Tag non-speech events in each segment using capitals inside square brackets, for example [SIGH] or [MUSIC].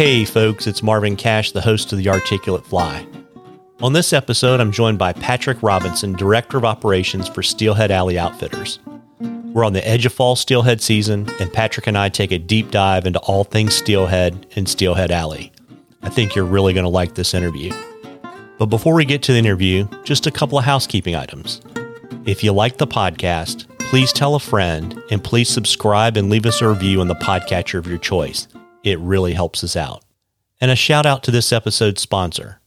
Hey, folks, it's Marvin Cash, the host of The Articulate Fly. On this episode, I'm joined by Patrick Robinson, Director of Operations for Steelhead Alley Outfitters. We're on the edge of fall steelhead season, and Patrick and I take a deep dive into all things steelhead and Steelhead Alley. I think you're really going to like this interview. But before we get to the interview, just a couple of housekeeping items. If you like the podcast, please tell a friend and please subscribe and leave us a review on the podcatcher of your choice. It really helps us out. And a shout out to this episode's sponsor.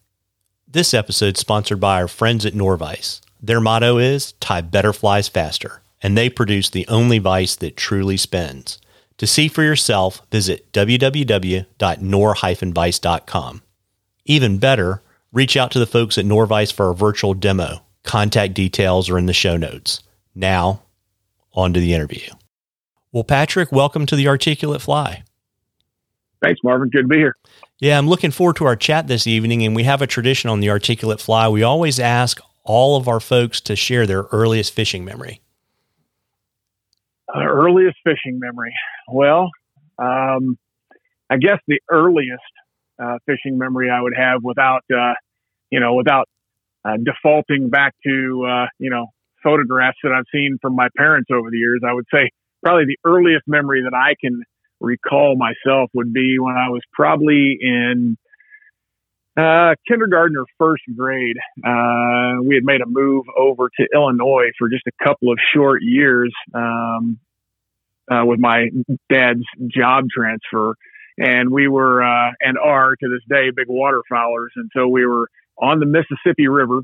This episode sponsored by our friends at Norvise. Their motto is tie better flies faster, and they produce the only vice that truly spins. To see for yourself, visit www.nor-vice.com. Even better, reach out to the folks at Norvise for a virtual demo. Contact details are in the show notes. Now, on to the interview. Well, Patrick, welcome to the Articulate Fly. Thanks, Marvin. Good to be here. Yeah, I'm looking forward to our chat this evening, and we have a tradition on the Articulate Fly. We always ask all of our folks to share their earliest fishing memory. Uh, earliest fishing memory. Well, um, I guess the earliest uh, fishing memory I would have without, uh, you know, without uh, defaulting back to, uh, you know, photographs that I've seen from my parents over the years, I would say probably the earliest memory that I can recall myself would be when I was probably in uh, kindergarten or first grade. Uh, we had made a move over to Illinois for just a couple of short years um, uh, with my dad's job transfer. And we were, uh, and are to this day, big waterfowlers. And so we were on the Mississippi River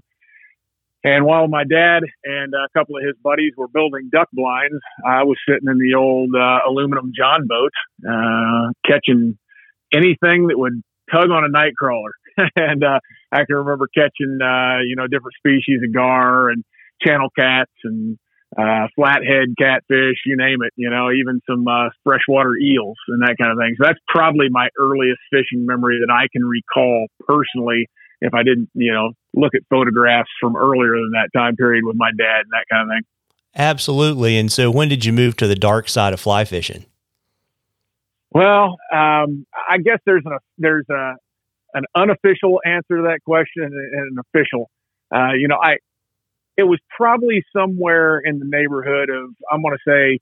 and while my dad and a couple of his buddies were building duck blinds, I was sitting in the old uh, aluminum John boat, uh, catching anything that would tug on a night crawler. [LAUGHS] and uh, I can remember catching, uh, you know, different species of gar and channel cats and uh, flathead catfish, you name it, you know, even some uh, freshwater eels and that kind of thing. So that's probably my earliest fishing memory that I can recall personally if I didn't, you know, look at photographs from earlier than that time period with my dad and that kind of thing. Absolutely. And so, when did you move to the dark side of fly fishing? Well, um, I guess there's an there's a an unofficial answer to that question and an official. Uh, you know, I it was probably somewhere in the neighborhood of I'm going to say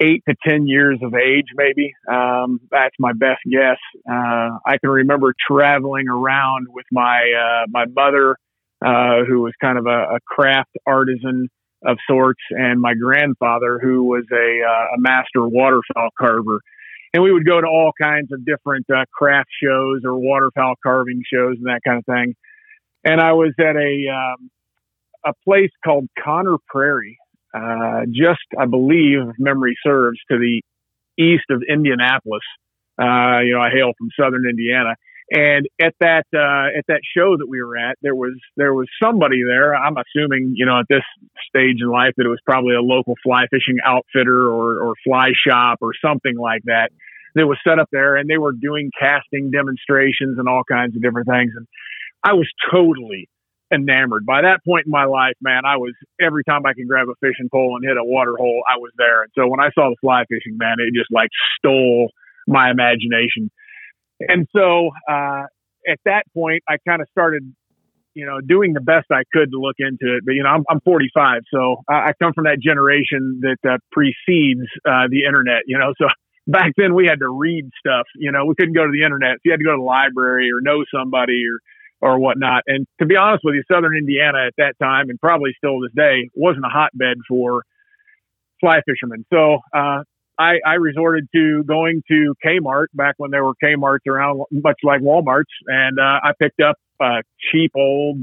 eight to 10 years of age, maybe. Um, that's my best guess. Uh, I can remember traveling around with my, uh, my mother, uh, who was kind of a, a, craft artisan of sorts, and my grandfather, who was a, uh, a master waterfowl carver. And we would go to all kinds of different uh, craft shows or waterfowl carving shows and that kind of thing. And I was at a, um, a place called Conner Prairie uh, just, I believe, memory serves, to the east of Indianapolis. Uh, you know, I hail from southern Indiana. And at that uh, at that show that we were at, there was there was somebody there. I'm assuming, you know, at this stage in life that it was probably a local fly fishing outfitter or, or fly shop or something like that that was set up there, and they were doing casting demonstrations and all kinds of different things. And I was totally enamored. By that point in my life, man, I was every time I could grab a fishing pole and hit a water hole, I was there. And so when I saw the fly fishing, man, it just like stole my imagination. And so uh, at that point, I kind of started, you know, doing the best I could to look into it. But you know, I'm, I'm 45, so I, I come from that generation that uh, precedes uh, the internet. You know, so [LAUGHS] back then we had to read stuff. You know, we couldn't go to the internet. So you had to go to the library or know somebody or or whatnot. And to be honest with you, Southern Indiana at that time, and probably still this day, wasn't a hotbed for fly fishermen. So uh, I, I resorted to going to Kmart back when there were Kmart's around, much like Walmart's, and uh, I picked up a cheap old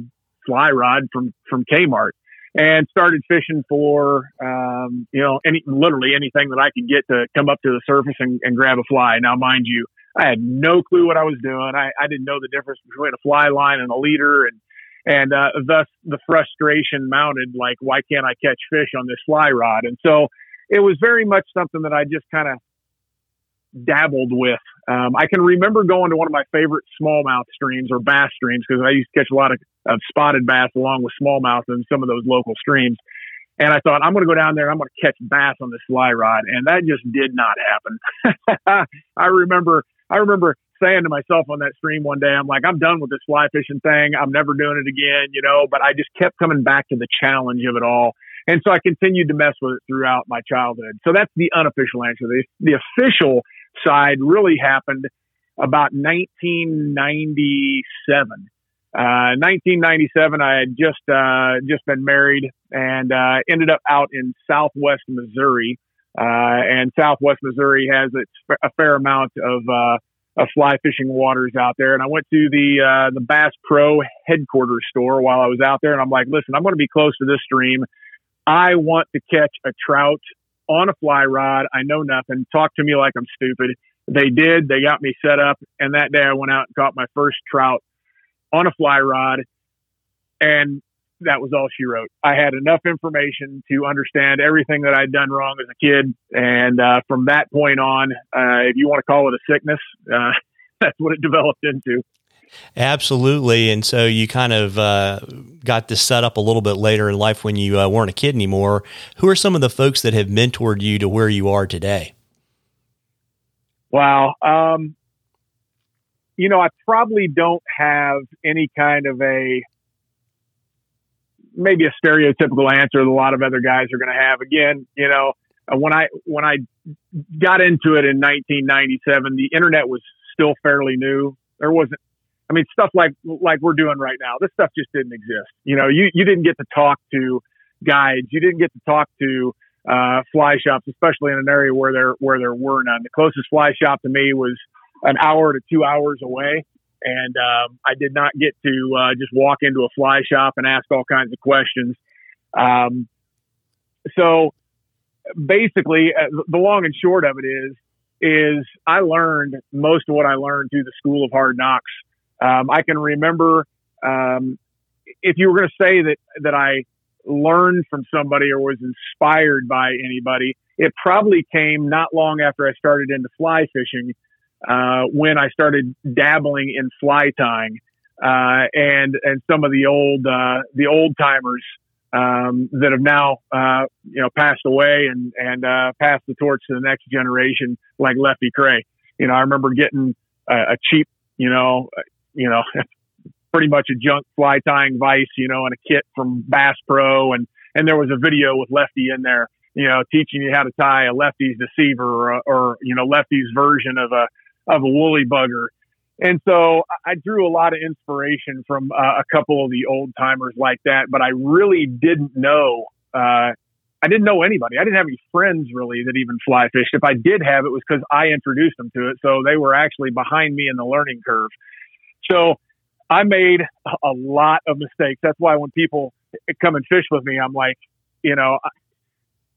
fly rod from from Kmart and started fishing for um, you know any literally anything that I could get to come up to the surface and, and grab a fly. Now, mind you, I had no clue what I was doing. I, I didn't know the difference between a fly line and a leader, and and uh, thus the frustration mounted. Like, why can't I catch fish on this fly rod? And so it was very much something that I just kind of dabbled with. Um, I can remember going to one of my favorite smallmouth streams or bass streams because I used to catch a lot of, of spotted bass along with smallmouth in some of those local streams. And I thought, I'm going to go down there. And I'm going to catch bass on this fly rod. And that just did not happen. [LAUGHS] I remember I remember saying to myself on that stream one day, I'm like, I'm done with this fly fishing thing. I'm never doing it again, you know, but I just kept coming back to the challenge of it all. And so I continued to mess with it throughout my childhood. So that's the unofficial answer. The, the official side really happened about 1997. Uh, 1997, I had just, uh, just been married and, uh, ended up out in Southwest Missouri. Uh, and Southwest Missouri has a fair amount of, uh, of fly fishing waters out there. And I went to the, uh, the Bass Pro headquarters store while I was out there. And I'm like, listen, I'm going to be close to this stream. I want to catch a trout on a fly rod. I know nothing. Talk to me like I'm stupid. They did. They got me set up. And that day I went out and caught my first trout on a fly rod. And that was all she wrote. I had enough information to understand everything that I'd done wrong as a kid. And uh, from that point on, uh, if you want to call it a sickness, uh, [LAUGHS] that's what it developed into. Absolutely. And so you kind of uh, got this set up a little bit later in life when you uh, weren't a kid anymore. Who are some of the folks that have mentored you to where you are today? Wow. Um, you know, I probably don't have any kind of a maybe a stereotypical answer that a lot of other guys are going to have. Again, you know, uh, when I when I got into it in 1997, the internet was still fairly new. There wasn't I mean, stuff like like we're doing right now. This stuff just didn't exist. You know, you you didn't get to talk to guides. You didn't get to talk to uh, fly shops, especially in an area where there where there were none. The closest fly shop to me was an hour to two hours away, and um, I did not get to uh, just walk into a fly shop and ask all kinds of questions. Um, so basically, uh, the long and short of it is is I learned most of what I learned through the School of Hard Knocks um, I can remember um, if you were going to say that that I learned from somebody or was inspired by anybody, it probably came not long after I started into fly fishing uh, when I started dabbling in fly tying uh, and and some of the old uh, the old timers um, that have now uh, you know passed away and and uh, passed the torch to the next generation, like Lefty Kreh. You know, I remember getting a, a cheap you know you know, [LAUGHS] pretty much a junk fly tying vise, you know, and a kit from Bass Pro. And, and there was a video with Lefty in there, you know, teaching you how to tie a Lefty's deceiver or, or you know, Lefty's version of a, of a woolly bugger. And so I drew a lot of inspiration from uh, a couple of the old timers like that, but I really didn't know, uh, I didn't know anybody. I didn't have any friends really that even fly fished. If I did have it was because I introduced them to it. So they were actually behind me in the learning curve. So I made a lot of mistakes. That's why when people come and fish with me, I'm like, you know,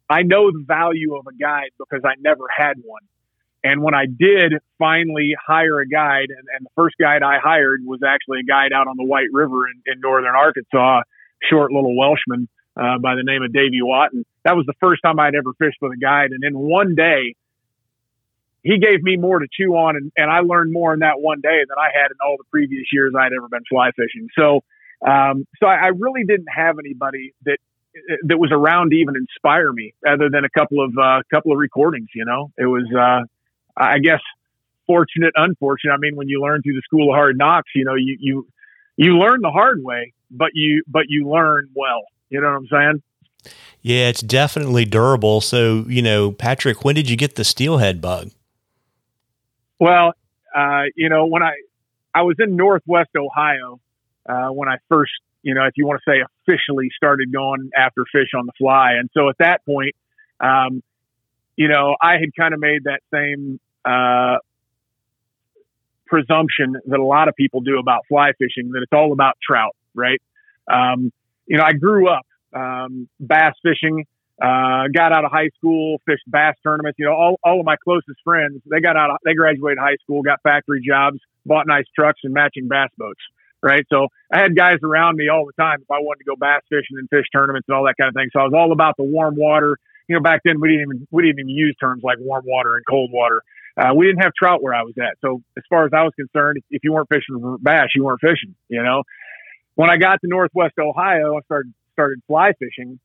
I know the value of a guide because I never had one. And when I did finally hire a guide, and, and the first guide I hired was actually a guide out on the White River in, in northern Arkansas, short little Welshman uh, by the name of Davy Wotton. That was the first time I'd ever fished with a guide. And in one day, he gave me more to chew on and, and I learned more in that one day than I had in all the previous years I'd ever been fly fishing. So, um, so I, I really didn't have anybody that, that was around to even inspire me other than a couple of, uh, couple of recordings, you know, it was, uh, I guess fortunate, unfortunate. I mean, when you learn through the school of hard knocks, you know, you, you, you learn the hard way, but you, but you learn well, you know what I'm saying? Yeah, it's definitely durable. So, you know, Patrick, when did you get the steelhead bug? Well, uh, you know, when I I was in Northwest Ohio uh, when I first, you know, if you want to say officially started going after fish on the fly, and so at that point, um, you know, I had kind of made that same uh, presumption that a lot of people do about fly fishing that it's all about trout, right? Um, you know, I grew up um, bass fishing uh, got out of high school, fished bass tournaments. You know, all, all of my closest friends, they got out, of, they graduated high school, got factory jobs, bought nice trucks and matching bass boats. Right. So I had guys around me all the time if I wanted to go bass fishing and fish tournaments and all that kind of thing. So I was all about the warm water. You know, back then we didn't even, we didn't even use terms like warm water and cold water. Uh, we didn't have trout where I was at. So as far as I was concerned, if you weren't fishing bass, you weren't fishing, you know. When I got to Northwest Ohio, I started started fly fishing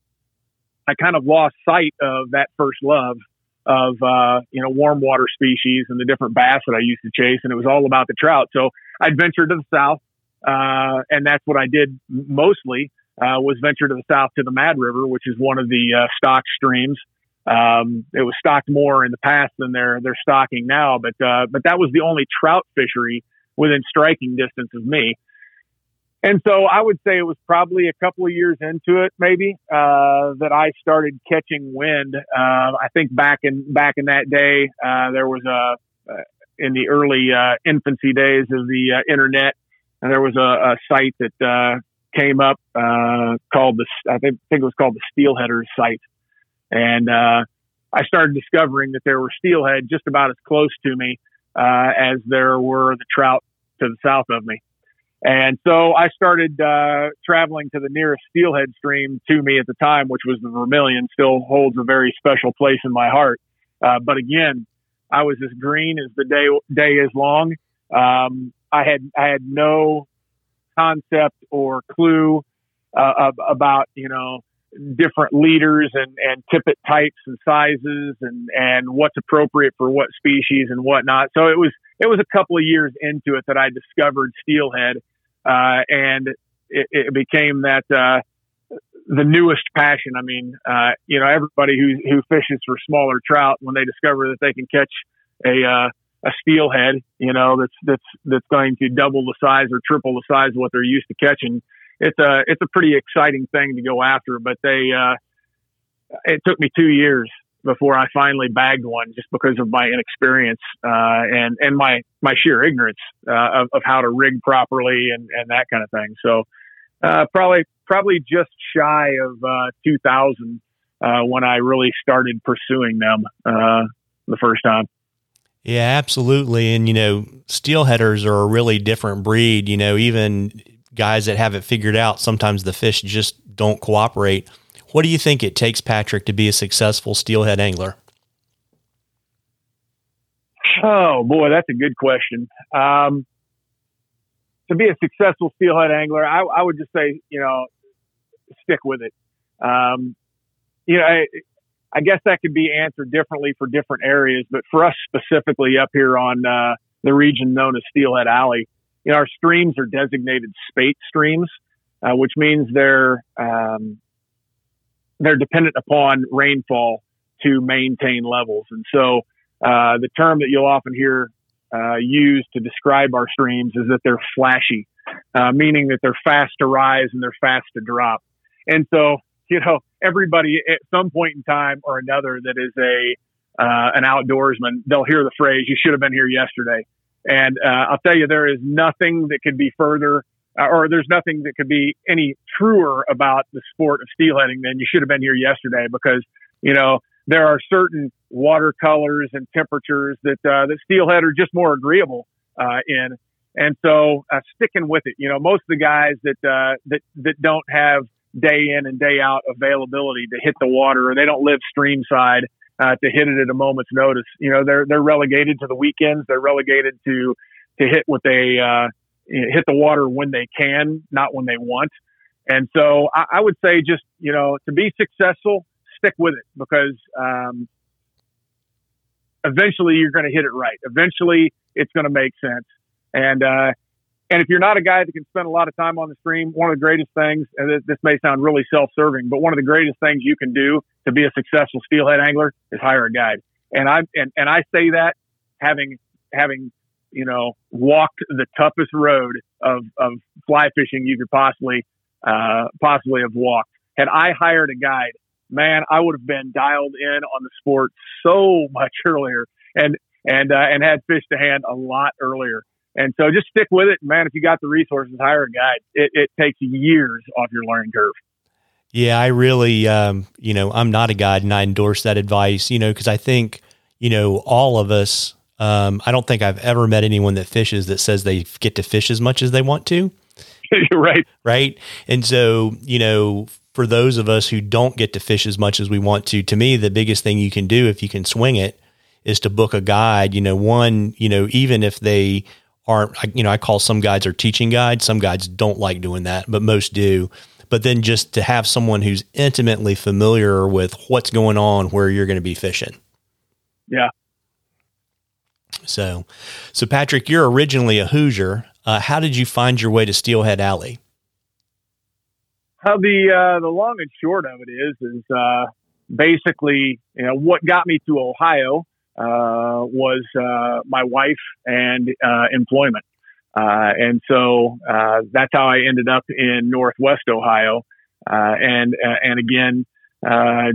I kind of lost sight of that first love of uh, you know warm water species and the different bass that I used to chase, and it was all about the trout. So I ventured to the south, uh, and that's what I did mostly. Uh, was venture to the south to the Mad River, which is one of the uh, stock streams. Um, it was stocked more in the past than they're they're stocking now, but uh, but that was the only trout fishery within striking distance of me. And so I would say it was probably a couple of years into it, maybe, uh, that I started catching wind. Uh, I think back in, back in that day, uh, there was a, in the early, uh, infancy days of the internet, and there was a, a site that, came up, called the, I think, think it was called the Steelheaders site. And, I started discovering that there were steelhead just about as close to me, as there were the trout to the south of me. And so I started uh, traveling to the nearest steelhead stream to me at the time, which was the Vermilion, still holds a very special place in my heart. Uh, but again, I was as green as the day day is long. Um, I had I had no concept or clue uh, about you know different leaders and, and tippet types and sizes and, and what's appropriate for what species and whatnot. So it was it was a couple of years into it that I discovered steelhead, uh, and it, it, became that uh, the newest passion. I mean, uh, you know, everybody who who fishes for smaller trout when they discover that they can catch a uh, a steelhead, you know, that's that's that's going to double the size or triple the size of what they're used to catching. It's a it's a pretty exciting thing to go after, but they uh, it took me two years before I finally bagged one just because of my inexperience uh, and and my my sheer ignorance uh, of, of how to rig properly and, and that kind of thing. So uh, probably probably just shy of uh, 2000 uh, when I really started pursuing them uh, the first time. Yeah, absolutely. And you know, steelheaders are a really different breed. You know, even guys that have it figured out, sometimes the fish just don't cooperate. What do you think it takes, Patrick, to be a successful steelhead angler? Oh boy, that's a good question. Um, to be a successful steelhead angler, I, I, would just say, you know, stick with it. Um, you know, I, guess that could be answered differently for different areas, but for us specifically up here on uh, the region known as Steelhead Alley, you know, our streams are designated spate streams, uh, which means they're um, they're dependent upon rainfall to maintain levels. And so uh, the term that you'll often hear uh, used to describe our streams is that they're flashy, uh, meaning that they're fast to rise and they're fast to drop. And so, [LAUGHS] you know, everybody at some point in time or another that is a uh, an outdoorsman, they'll hear the phrase "You should have been here yesterday." And uh, I'll tell you, there is nothing that could be further uh, or there's nothing that could be any truer about the sport of steelheading than you should have been here yesterday because, you know, there are certain watercolors and temperatures that, uh, that steelhead are just more agreeable, uh, in. And so, uh, sticking with it, you know, most of the guys that, uh, that, that don't have day in and day out availability to hit the water or they don't live stream side, uh, to hit it at a moment's notice. You know, they're, they're relegated to the weekends. They're relegated to, to hit what they, uh, hit the water when they can, not when they want. And so I, I would say just, you know, to be successful, stick with it because, um, eventually you're going to hit it right. Eventually it's going to make sense. And, uh, and if you're not a guy that can spend a lot of time on the stream, one of the greatest things, and this, may sound really self-serving, but one of the greatest things you can do to be a successful steelhead angler is hire a guide. And I and, and I say that having having you know, walked the toughest road of, of fly fishing you could possibly, uh, possibly have walked. Had I hired a guide, man, I would have been dialed in on the sport so [LAUGHS] much earlier and, and, uh, and had fish to hand a lot earlier. And so just stick with it, man. If you got the resources, hire a guide. It, it takes years off your learning curve. Yeah, I really, um, you know, I'm not a guide and I endorse that advice, you know, because I think, you know, all of us um, I don't think I've ever met anyone that fishes that says they get to fish as much as they want to. [LAUGHS] right. Right. And so, you know, for those of us who don't get to fish as much as we want to, to me, the biggest thing you can do if you can swing it is to book a guide. You know, one, you know, even if they aren't, you know, I call some guides are teaching guides. Some guides don't like doing that, but most do. But then just to have someone who's intimately familiar with what's going on where you're going to be fishing. Yeah. So, so Patrick, you're originally a Hoosier. Uh, how did you find your way to Steelhead Alley? How the uh, the long and short of it is is uh, basically you know what got me to Ohio Uh, was uh, my wife and uh, employment, uh, and so uh, that's how I ended up in Northwest Ohio, and and again.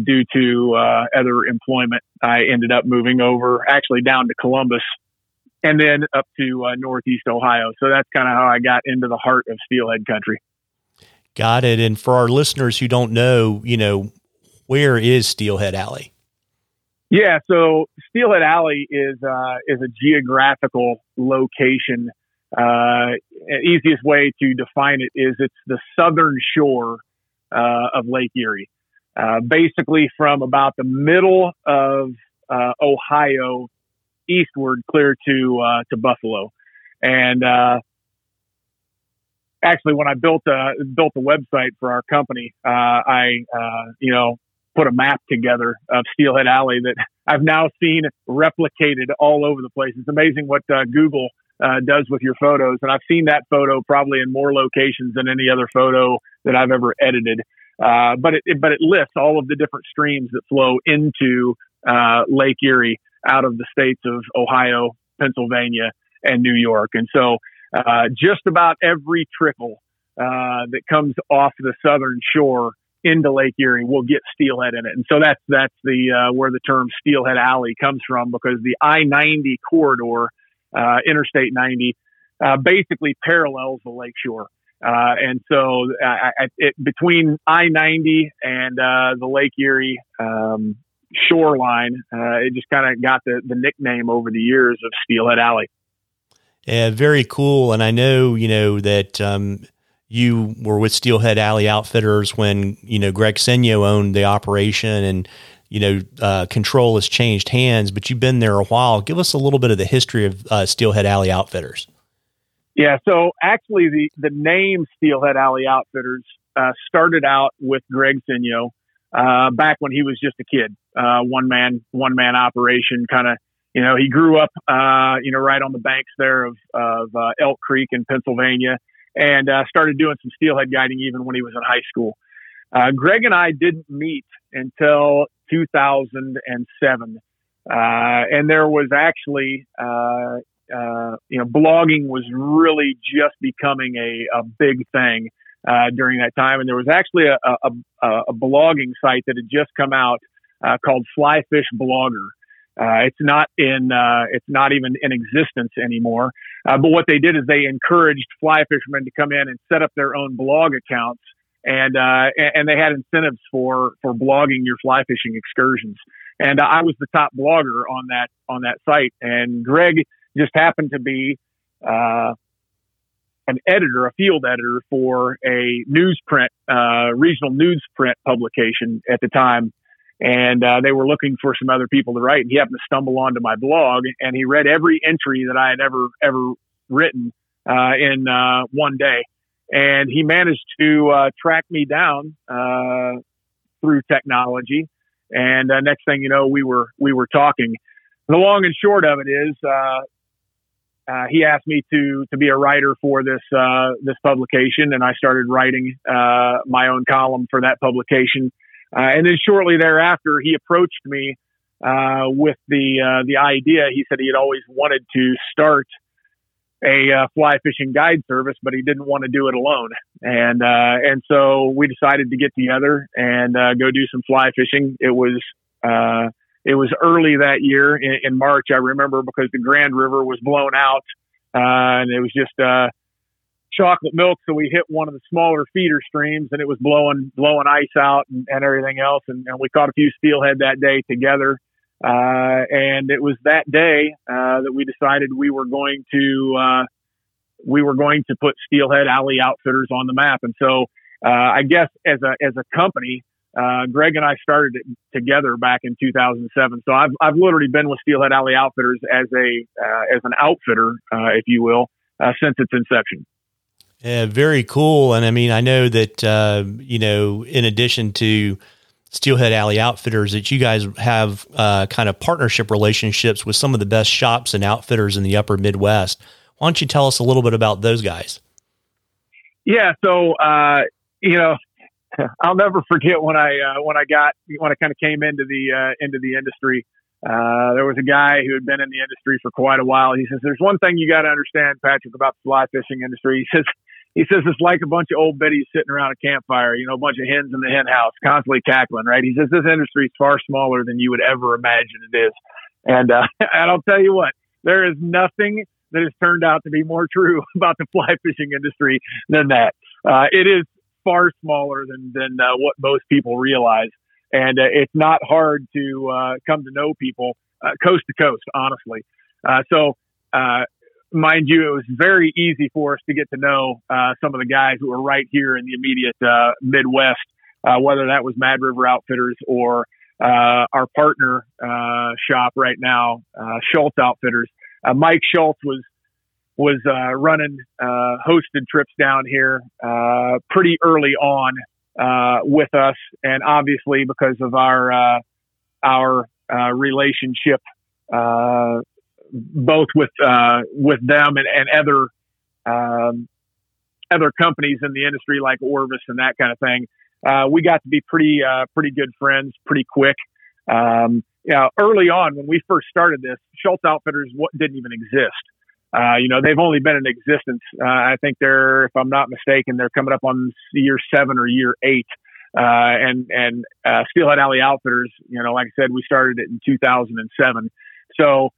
due to other employment, I ended up moving over actually down to Columbus and then up to uh, Northeast Ohio. So that's kind of how I got into the heart of steelhead country. Got it. And for our listeners who don't know, you know, where is Steelhead Alley? Yeah, so Steelhead Alley is uh, is a geographical location. Uh, easiest way to define it is it's the southern shore uh, of Lake Erie, uh, basically from about the middle of uh, Ohio eastward clear to uh, to Buffalo. And actually, when I built a built a website for our company, I you know put a map together of Steelhead Alley that I've now seen replicated all over the place. It's amazing what uh, Google uh, does with your photos, and I've seen that photo probably in more locations than any other photo that I've ever edited. Uh, but it, it, but it lists all of the different streams that flow into uh, Lake Erie out of the states of Ohio, Pennsylvania, and New York. And so, uh, just about every trickle uh, that comes off the southern shore into Lake Erie will get steelhead in it. And so that's that's the uh, where the term Steelhead Alley comes from because the I-90 corridor, uh, Interstate 90, uh, basically parallels the lake shore. Uh, and so I, it, between I-90 and uh, the Lake Erie um, shoreline. Uh, it just kind of got the, the nickname over the years of Steelhead Alley. Yeah, very cool. And I know, you know, that um, you were with Steelhead Alley Outfitters when, you know, Greg Senyo owned the operation and, you know, uh, control has changed hands, but you've been there a while. Give us a little bit of the history of uh, Steelhead Alley Outfitters. Yeah, so actually the, the name Steelhead Alley Outfitters uh, started out with Greg Senyo uh, back when he was just a kid, uh, one man, one man operation kind of, you know, he grew up, uh, you know, right on the banks there of, of, Elk Creek in Pennsylvania and, uh, started doing some steelhead guiding even when he was in high school. Uh, Greg and I didn't meet until 2007. Uh, and there was actually, uh, uh, you know, blogging was really just becoming a, a big thing uh, during that time. And there was actually a, a, a, blogging site that had just come out uh, called Flyfish Blogger. Uh, it's not in, uh, it's not even in existence anymore. Uh, but what they did is they encouraged fly fishermen to come in and set up their own blog accounts, and uh, and they had incentives for for blogging your fly fishing excursions. And I was the top blogger on that on that site, and Greg just happened to be uh, an editor, a field editor for a newsprint, uh, regional newsprint publication at the time. And uh, they were looking for some other people to write. And he happened to stumble onto my blog and he read every entry that I had ever, ever written uh, in uh, one day. And he managed to uh, track me down uh, through technology. And next thing you know, we were, we were talking. The long and short of it is, uh, he asked me to to be a writer for this uh, this publication, and I started writing uh, my own column for that publication. Uh, and then shortly thereafter, he approached me uh, with the uh, the idea. He said he had always wanted to start a fly fishing guide service, but he didn't want to do it alone. And and so we decided to get together and go do some fly fishing. It was it was early that year in, in March. I remember because the Grand River was blown out, uh, and it was just uh, chocolate milk. So we hit one of the smaller feeder streams, and it was blowing blowing ice out and, and everything else. And, and, we caught a few steelhead that day together. Uh, and it was that day uh, that we decided we were going to uh, we were going to put Steelhead Alley Outfitters on the map. And so uh, I guess as a as a company, uh, Greg and I started it together back in 2007. So I've, I've literally been with Steelhead Alley Outfitters as a, uh, as an outfitter, if you will, since its inception. Yeah, very cool. And I mean, I know that, uh, you know, in addition to, Steelhead Alley Outfitters that you guys have uh, kind of partnership relationships with some of the best shops and outfitters in the upper Midwest. Why don't you tell us a little bit about those guys? Yeah, so uh, you know, [LAUGHS] I'll never forget when I uh, when I got when I kind of came into the uh, into the industry. Uh, there was a guy who had been in the industry for quite a while. He says, "There's one thing you got to understand, Patrick, about the fly fishing industry." He says, "He says it's like a bunch of old biddies sitting around a campfire, you know, a bunch of hens in the hen house, constantly cackling, right?" He says, "This industry is far smaller than you would ever imagine it is." And uh, [LAUGHS] and I'll tell you what, there is nothing that has turned out to be more true [LAUGHS] about the fly fishing industry than that. Uh, it is far smaller than than uh, what most people realize, and uh, it's not hard to uh, come to know people uh, coast to coast. Honestly, uh, so mind you, it was very easy for us to get to know some of the guys who were right here in the immediate Midwest, whether that was Mad River Outfitters or our partner shop right now, Schultz Outfitters. Mike Schultz was was uh, running uh, hosted trips down here uh, pretty early on uh, with us, and obviously because of our uh, our uh, relationship, both with with them and, and other um, other companies in the industry like Orvis and that kind of thing, we got to be pretty pretty good friends pretty quick. Um, yeah, early on when we first started this, Schultz Outfitters didn't even exist. Uh, you know, they've only been in existence. Uh, I think they're, if I'm not mistaken, they're coming up on year seven or year eight. Uh, and, and, uh, Steelhead Alley Outfitters, you know, like I said, we started it in 2007. So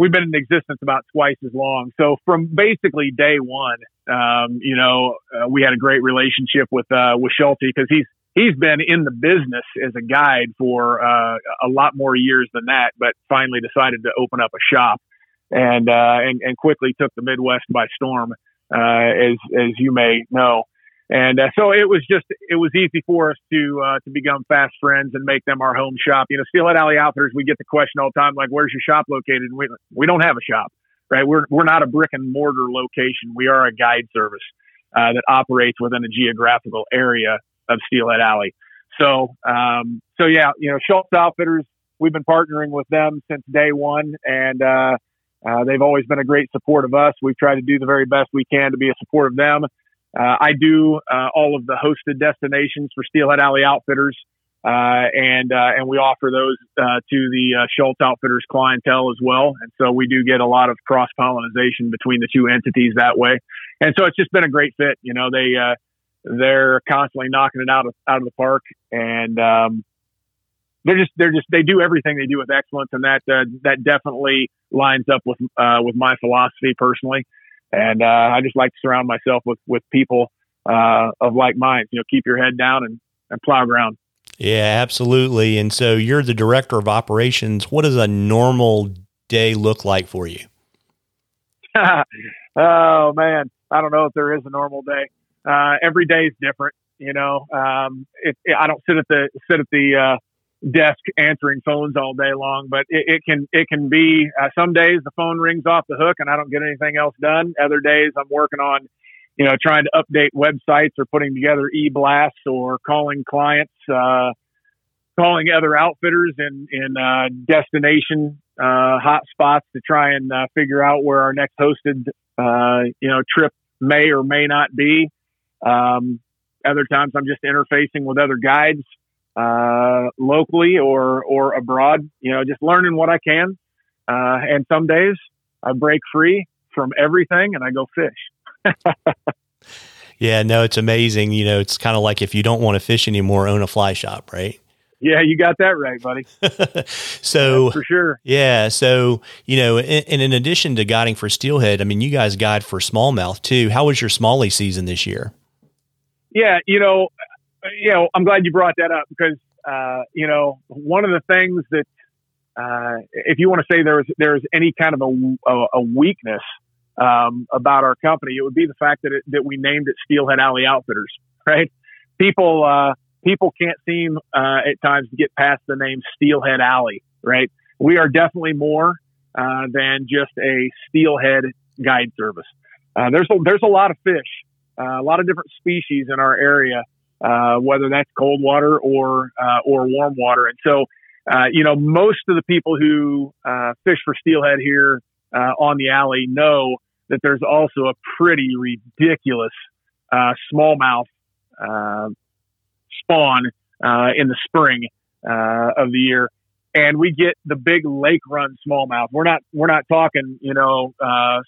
we've been in existence about twice as long. So from basically day one, um, you know, uh, we had a great relationship with, uh, with Schultz because he's, he's been in the business as a guide for, uh, a lot more years than that, but finally decided to open up a shop and uh, and, and quickly took the Midwest by storm, uh, as as you may know. And uh, so it was just it was easy for us to uh, to become fast friends and make them our home shop. You know, Steelhead Alley Outfitters, we get the question all the time, like, "Where's your shop located?" And we we don't have a shop, right? We're we're not a brick and mortar location. We are a guide service uh, that operates within a geographical area of Steelhead Alley. So um, so yeah, you know, Schultz Outfitters, we've been partnering with them since day one, and uh, uh, they've always been a great support of us. We've tried to do the very best we can to be a support of them. Uh, I do uh, all of the hosted destinations for Steelhead Alley Outfitters, uh, and uh, and we offer those uh, to the Schultz Outfitters clientele as well. And so we do get a lot of cross pollination between the two entities that way. And so it's just been a great fit. You know, they they're constantly knocking it out of out of the park, and um, they're just they're just they do everything they do with excellence, and that uh, that definitely lines up with uh, with my philosophy personally. And uh, I just like to surround myself with with people uh, of like minds. You know, keep your head down and, and plow ground. Yeah, absolutely. And so you're the director of operations. What does a normal day look like for you? [LAUGHS] oh man, I don't know if there is a normal day. Uh, every day is different. You know, um, it, it, I don't sit at the sit at the uh, desk answering phones all day long, but it, it can it can be uh, some days the phone rings off the hook and I don't get anything else done. Other days I'm working on you know trying to update websites or putting together e-blasts or calling clients, uh, calling other outfitters in in uh, destination uh, hot spots to try and uh, figure out where our next hosted uh, you know trip may or may not be. Um, other times I'm just interfacing with other guides uh, locally or or abroad. You know, just learning what I can. Uh, and some days I break free from everything and I go fish. [LAUGHS] yeah, no, it's amazing. You know, it's kind of like if you don't want to fish anymore, own a fly shop, right? Yeah, you got that right, buddy. [LAUGHS] so That's for sure. Yeah. So, you know, and in addition to guiding for steelhead, I mean, you guys guide for smallmouth too. How was your smallie season this year? Yeah, you know, you know, I'm glad you brought that up because, uh, you know, one of the things that, uh, if you want to say there's, there's any kind of a, a, a weakness, um, about our company, it would be the fact that it, that we named it Steelhead Alley Outfitters, [LAUGHS] right? People, uh, people can't seem, uh, at times to get past the name Steelhead Alley, right? We are definitely more, uh, than just a steelhead guide service. Uh, there's a, there's a lot of fish, uh, a lot of different species in our area uh, whether that's cold water or uh, or warm water. And so, uh, you know, most of the people who uh, fish for steelhead here uh, on the alley know that there's also a pretty ridiculous uh, smallmouth spawn in the spring of the year. And we get the big lake run smallmouth. We're not we're not talking you know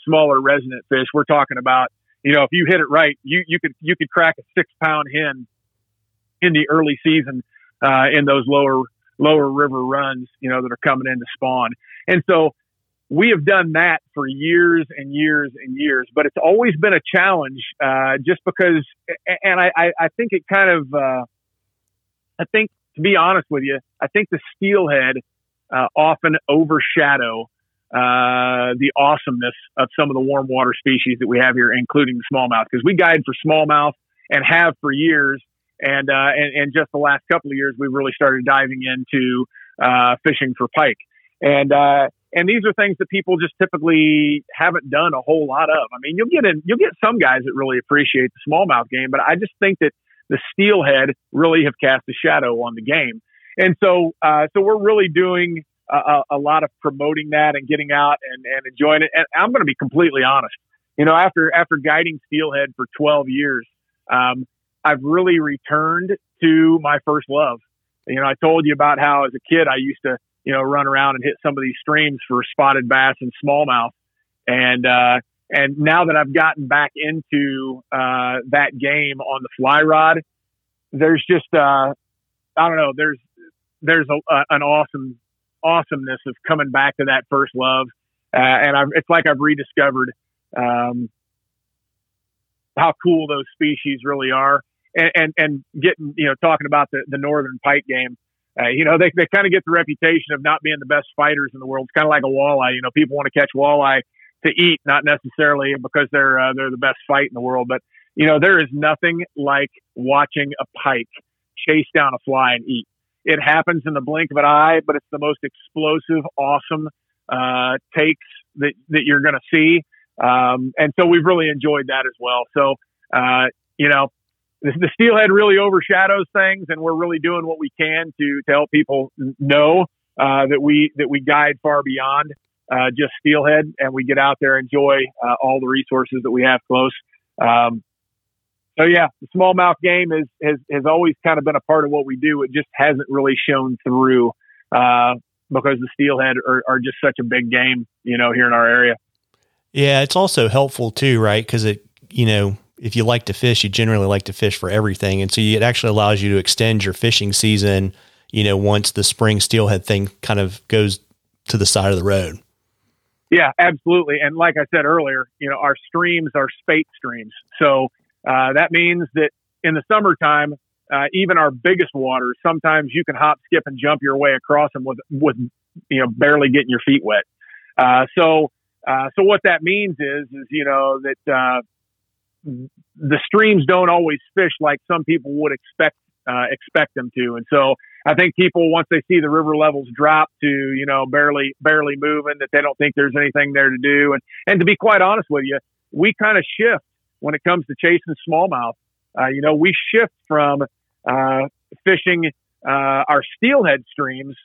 smaller resident fish. We're talking about you know if you hit it right, you you could you could crack a six pound hen in the early season uh, in those lower lower river runs, you know, that are coming in to spawn. And so we have done that for years and years and years, but it's always been a challenge, uh, just because, and I, I, think it kind of, uh, I think to be honest with you, I think the steelhead, uh, often overshadow, uh, the awesomeness of some of the warm water species that we have here, including the smallmouth, because we guide for smallmouth and have for years. And, uh, and, and just the last couple of years, we've really started diving into uh, fishing for pike. And uh, and these are things that people just typically haven't done a whole lot of. I mean, you'll get in, you'll get some guys that really appreciate the smallmouth game, but I just think that the steelhead really have cast a shadow on the game. And so, uh, so we're really doing a, a, lot of promoting that and getting out and, and enjoying it. And I'm going to be completely honest. You know, after after guiding steelhead for 12 years, um, I've really returned to my first love. You know, I told you about how as a kid I used to, you know, run around and hit some of these streams for spotted bass and smallmouth. And, uh, and now that I've gotten back into, uh, that game on the fly rod, there's just, uh, I don't know, there's, there's a, uh, an awesome, awesomeness of coming back to that first love. Uh, and I've, it's like I've rediscovered, um, how cool those species really are and, and, and getting, you know, talking about the, the Northern Pike game. Uh, you know, they, they kind of get the reputation of not being the best fighters in the world. It's kind of like a walleye. You know, people want to catch walleye to eat, not necessarily because they're uh, they're the best fight in the world. But you know, there is nothing like watching a pike chase down a fly and eat. It happens in the blink of an eye, but it's the most explosive, awesome uh, takes that that you're going to see. Um, and so we've really enjoyed that as well. So uh, you know, the steelhead really overshadows things, and we're really doing what we can to to help people know uh, that we that we guide far beyond uh, just steelhead, and we get out there enjoy uh, all the resources that we have close. Um, so yeah, the smallmouth game is has has always kind of been a part of what we do. It just hasn't really shown through uh, because the steelhead are, are just such a big game, you know, here in our area. Yeah, it's also helpful too, right? Because it, you know, if you like to fish, you generally like to fish for everything. And so it actually allows you to extend your fishing season, you know, once the spring steelhead thing kind of goes to the side of the road. Yeah, absolutely. And like I said earlier, you know, our streams are spate streams. So uh, that means that in the summertime, uh, even our biggest waters, sometimes you can hop, skip, and jump your way across them with, with you know, barely getting your feet wet. Uh, so, uh, so what that means is, is you know that uh, the streams don't always fish like some people would expect uh, expect them to. And so I think people once they see the river levels drop to you know barely barely moving, that they don't think there's anything there to do. And and to be quite honest with you, we kind of shift when it comes to chasing smallmouth. Uh, you know, we shift from uh, fishing uh, our steelhead streams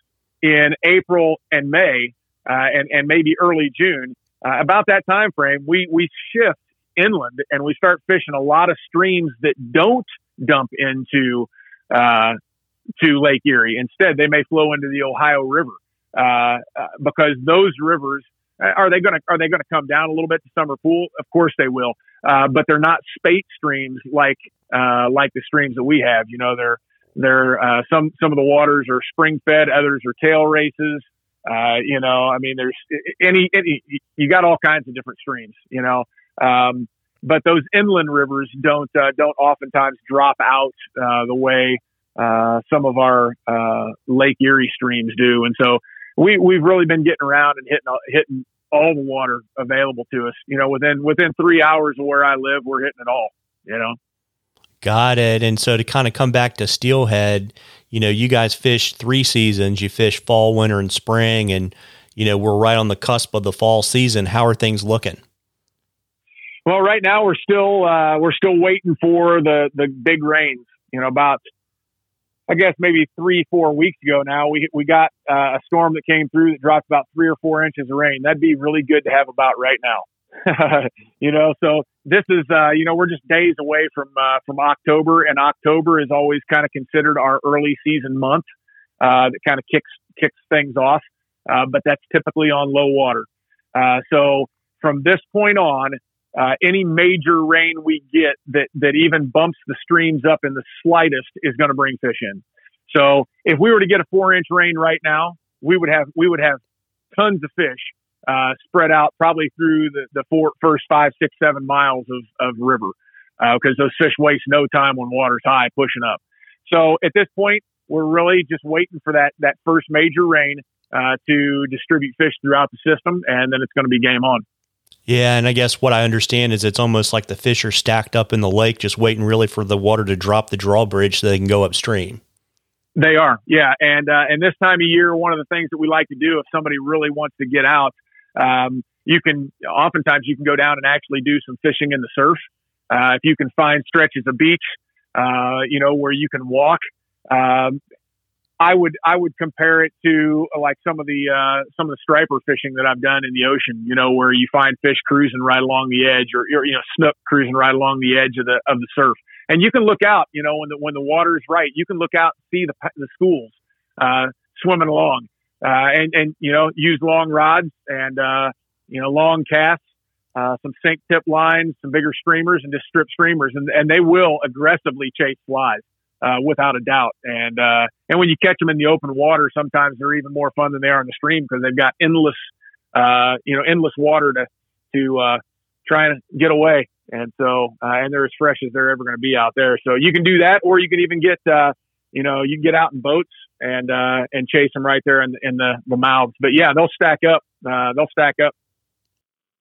in April and May, uh, and and maybe early June. Uh, about that time frame, we we shift inland and we start fishing a lot of streams that don't dump into uh, to Lake Erie. Instead, they may flow into the Ohio River uh, uh, because those rivers uh, are they going to are they going to come down a little bit to Summer Pool? Of course they will, uh, but they're not spate streams like uh, like the streams that we have. You know, they're they're some some of the waters are spring fed, others are tail races. you know, I mean, there's any, any you got all kinds of different streams. You know, um, but those inland rivers don't uh, don't oftentimes drop out uh, the way uh, some of our uh, Lake Erie streams do, and so we we've really been getting around and hitting hitting all the water available to us. You know, within within three hours of where I live, we're hitting it all. You know. Got it. And so to kind of come back to steelhead, you know, you guys fish three seasons. You fish fall, winter, and spring, and you know we're right on the cusp of the fall season. How are things looking? Well, right now we're still uh, we're still waiting for the the big rains. you know, about I guess maybe three, four weeks ago now, we we got uh, a storm that came through that dropped about three or four inches of rain. That'd be really good to have about right now. [LAUGHS] you know, so this is uh, you know we're just days away from uh, from October, and October is always kind of considered our early season month uh, that kind of kicks kicks things off. Uh, but that's typically on low water. Uh, so from this point on, uh, any major rain we get that, that even bumps the streams up in the slightest is going to bring fish in. So if we were to get a four inch rain right now, we would have, we would have tons of fish, uh, spread out probably through the, the four, first five, six, seven miles of, of river. Uh, cause those fish waste no time when water's high pushing up. So at this point, we're really just waiting for that, that first major rain, uh, to distribute fish throughout the system. And then it's going to be game on. Yeah, and I guess what I understand is it's almost like the fish are stacked up in the lake, just waiting really for the water to drop the drawbridge so they can go upstream. They are, yeah, and uh, and this time of year, one of the things that we like to do if somebody really wants to get out, um, you can oftentimes you can go down and actually do some fishing in the surf. Uh, if you can find stretches of beach, uh, you know where you can walk. Um, I would I would compare it to uh, like some of the uh, some of the striper fishing that I've done in the ocean. You know, where you find fish cruising right along the edge, or, or you know, snook cruising right along the edge of the of the surf. And you can look out. You know, when the when the water is right, you can look out and see the the schools uh, swimming along, uh, and and you know, use long rods and uh, you know long casts. Uh, some sink tip lines, some bigger streamers, and just strip streamers, and, and they will aggressively chase flies uh, without a doubt. And uh, and when you catch them in the open water, sometimes they're even more fun than they are in the stream because they've got endless, uh, you know, endless water to to uh, try and get away. And so, uh, and they're as fresh as they're ever going to be out there. So you can do that, or you can even get, uh, you know, you can get out in boats and uh, and chase them right there in, in the, the mouths. But yeah, they'll stack up. They'll stack up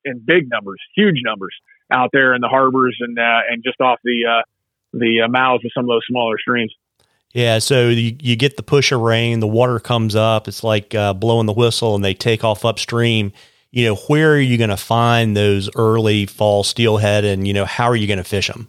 in big numbers, huge numbers out there in the harbors and and just off the uh, the uh, mouths of some of those smaller streams. Yeah, so you, you get the push of rain, the water comes up, it's like uh, blowing the whistle, and they take off upstream. You know, where are you going to find those early fall steelhead, and you know, how are you going to fish them?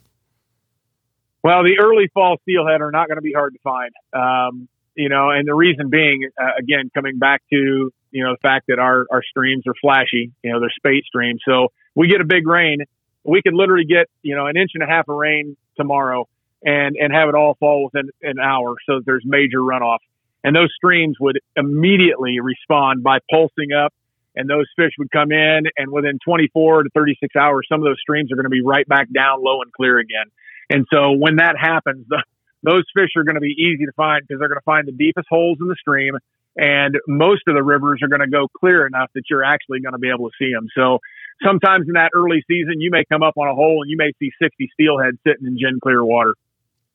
Well, the early fall steelhead are not going to be hard to find. Um, you know, and the reason being, uh, again, coming back to you know the fact that our our streams are flashy. You know, they're spate streams, so we get a big rain, we could literally get you know an inch and a half of rain tomorrow and and have it all fall within an hour so there's major runoff. And those streams would immediately respond by pulsing up and those fish would come in and within 24 to 36 hours some of those streams are going to be right back down low and clear again. And so when that happens the, [LAUGHS] those fish are going to be easy to find because they're going to find the deepest holes in the stream and most of the rivers are going to go clear enough that you're actually going to be able to see them. So sometimes in that early season, you may come up on a hole and you may see 60 steelhead sitting in gin clear water,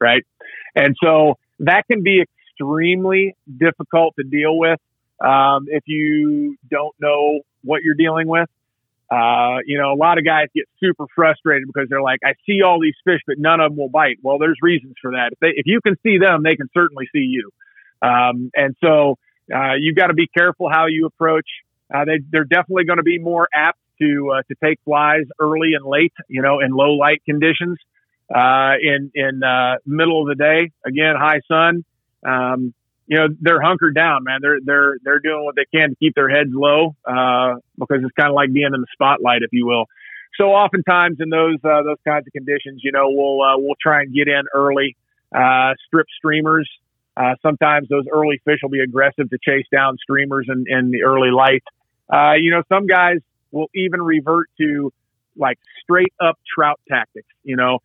right? And so that can be extremely difficult to deal with um, if you don't know what you're dealing with. Uh, you know, a lot of guys get super frustrated because they're like, I see all these fish, but none of them will bite. Well, there's reasons for that. If, they, if you can see them, they can certainly see you. Um, and so uh, you've got to be careful how you approach. Uh, they, they're definitely going to be more apt to uh, to take flies early and late, you know, in low light conditions. Uh, in in uh, middle of the day, again, high sun. Um, you know, they're hunkered down, man. They're they're they're doing what they can to keep their heads low uh, because it's kind of like being in the spotlight, if you will. So oftentimes in those uh, those kinds of conditions, you know, we'll uh, we'll try and get in early, uh, strip streamers. Uh, sometimes those early fish will be aggressive to chase down streamers in, in the early light. Uh, you know, some guys will even revert to like straight up trout tactics, you know,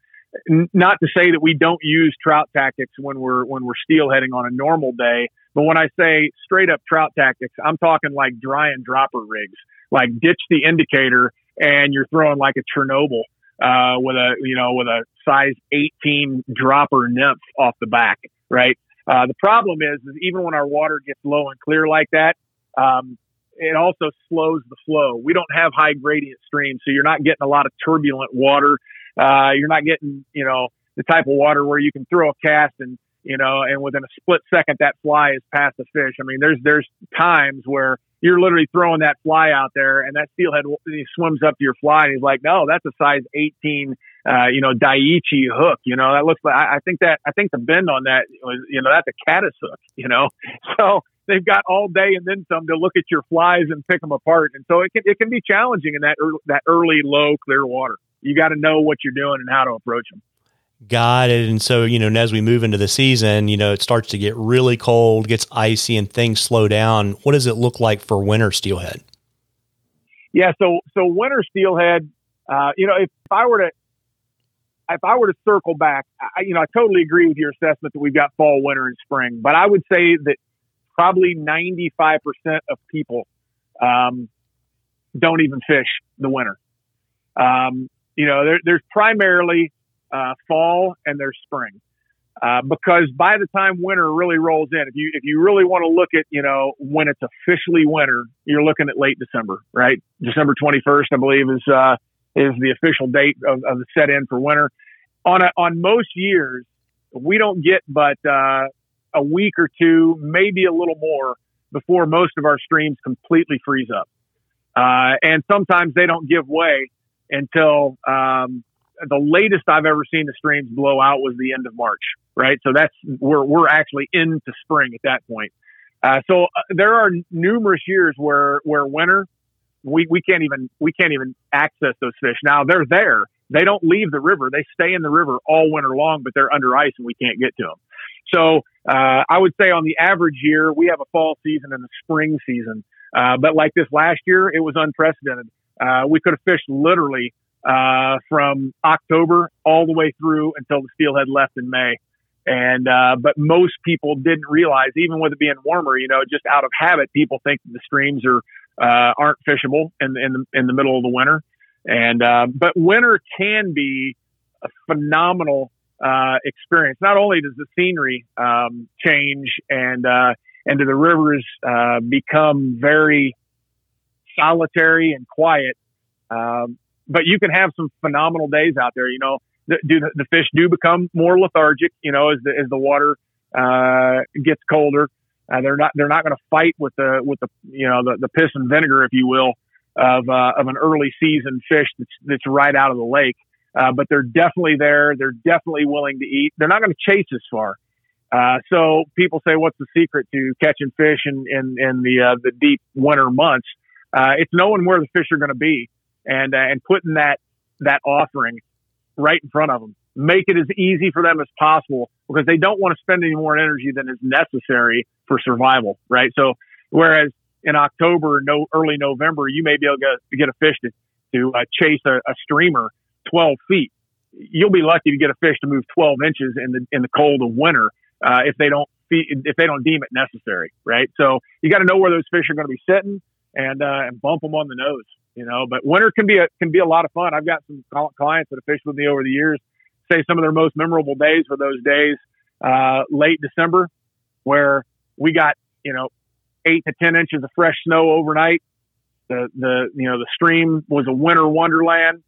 not to say that we don't use trout tactics when we're when we're steelheading on a normal day, but when I say straight up trout tactics, I'm talking like dry and dropper rigs, like ditch the indicator and you're throwing like a Chernobyl uh, with a you know with a size 18 dropper nymph off the back, right? Uh, the problem is, is even when our water gets low and clear like that, um, it also slows the flow. We don't have high gradient streams, so you're not getting a lot of turbulent water. Uh, you're not getting, you know, the type of water where you can throw a cast and, you know, and within a split second that fly is past the fish. I mean, there's there's times where you're literally throwing that fly out there, and that steelhead he swims up to your fly, and he's like, "No, that's a size 18, uh, you know, Daiichi hook. You know, that looks like I, I think that I think the bend on that was, you know, that's a caddis hook. You know, [LAUGHS] so they've got all day and then some to look at your flies and pick them apart, and so it can it can be challenging in that early, that early low clear water. You got to know what you're doing and how to approach them. Got it. And so, you know, as we move into the season, you know, it starts to get really cold, gets icy, and things slow down. What does it look like for winter steelhead? Yeah, so so winter steelhead, uh, you know, if I were to if I were to circle back, I, you know, I totally agree with your assessment that we've got fall, winter, and spring. But I would say that probably 95% of people um, don't even fish the winter. Um, you know, there, there's primarily uh, fall and there's spring. Uh, because by the time winter really rolls in, if you if you really want to look at you know when it's officially winter, you're looking at late December, right? December 21st, I believe, is uh, is the official date of, of the set in for winter. On a, on most years, we don't get but uh, a week or two, maybe a little more, before most of our streams completely freeze up, uh, and sometimes they don't give way until um, the latest I've ever seen the streams blow out was the end of March, right? So that's we're we're actually into spring at that point. Uh, so uh, there are numerous years where where winter we we can't even we can't even access those fish. Now they're there. They don't leave the river. They stay in the river all winter long, but they're under ice and we can't get to them. So uh, I would say on the average year we have a fall season and a spring season. Uh, but like this last year, it was unprecedented. Uh, we could have fished literally uh, from October all the way through until the steelhead left in May. And, uh, but most people didn't realize, even with it being warmer, you know, just out of habit, people think the streams are, uh, aren't fishable in, in the, in the middle of the winter. And, but winter can be a phenomenal, uh, experience. Not only does the scenery, um, change and, uh, and do the rivers, uh, become very solitary and quiet, um, but you can have some phenomenal days out there. You know, the, do the, the fish do become more lethargic? You know, as the as the water uh, gets colder, uh, they're not they're not going to fight with the with the you know the, the piss and vinegar, if you will, of uh, of an early season fish that's that's right out of the lake. Uh, but they're definitely there. They're definitely willing to eat. They're not going to chase as far. Uh, so people say, what's the secret to catching fish in, in, in the, uh, the deep winter months? Uh, it's knowing where the fish are going to be and uh, and putting that that offering right in front of them. Make it as easy for them as possible because they don't want to spend any more energy than is necessary for survival, right? So whereas in October, no early November, you may be able to get, a fish to to chase a, a streamer 12 feet. You'll be lucky to get a fish to move 12 inches in the in the cold of winter uh, if they don't if they don't deem it necessary, right? So you got to know where those fish are going to be sitting and uh, and bump them on the nose you know. But winter can be a can be a lot of fun. I've got some clients that have fished with me over the years. Say some of their most memorable days were those days uh, late December, where we got you know eight to ten inches of fresh snow overnight. The the you know the stream was a winter wonderland.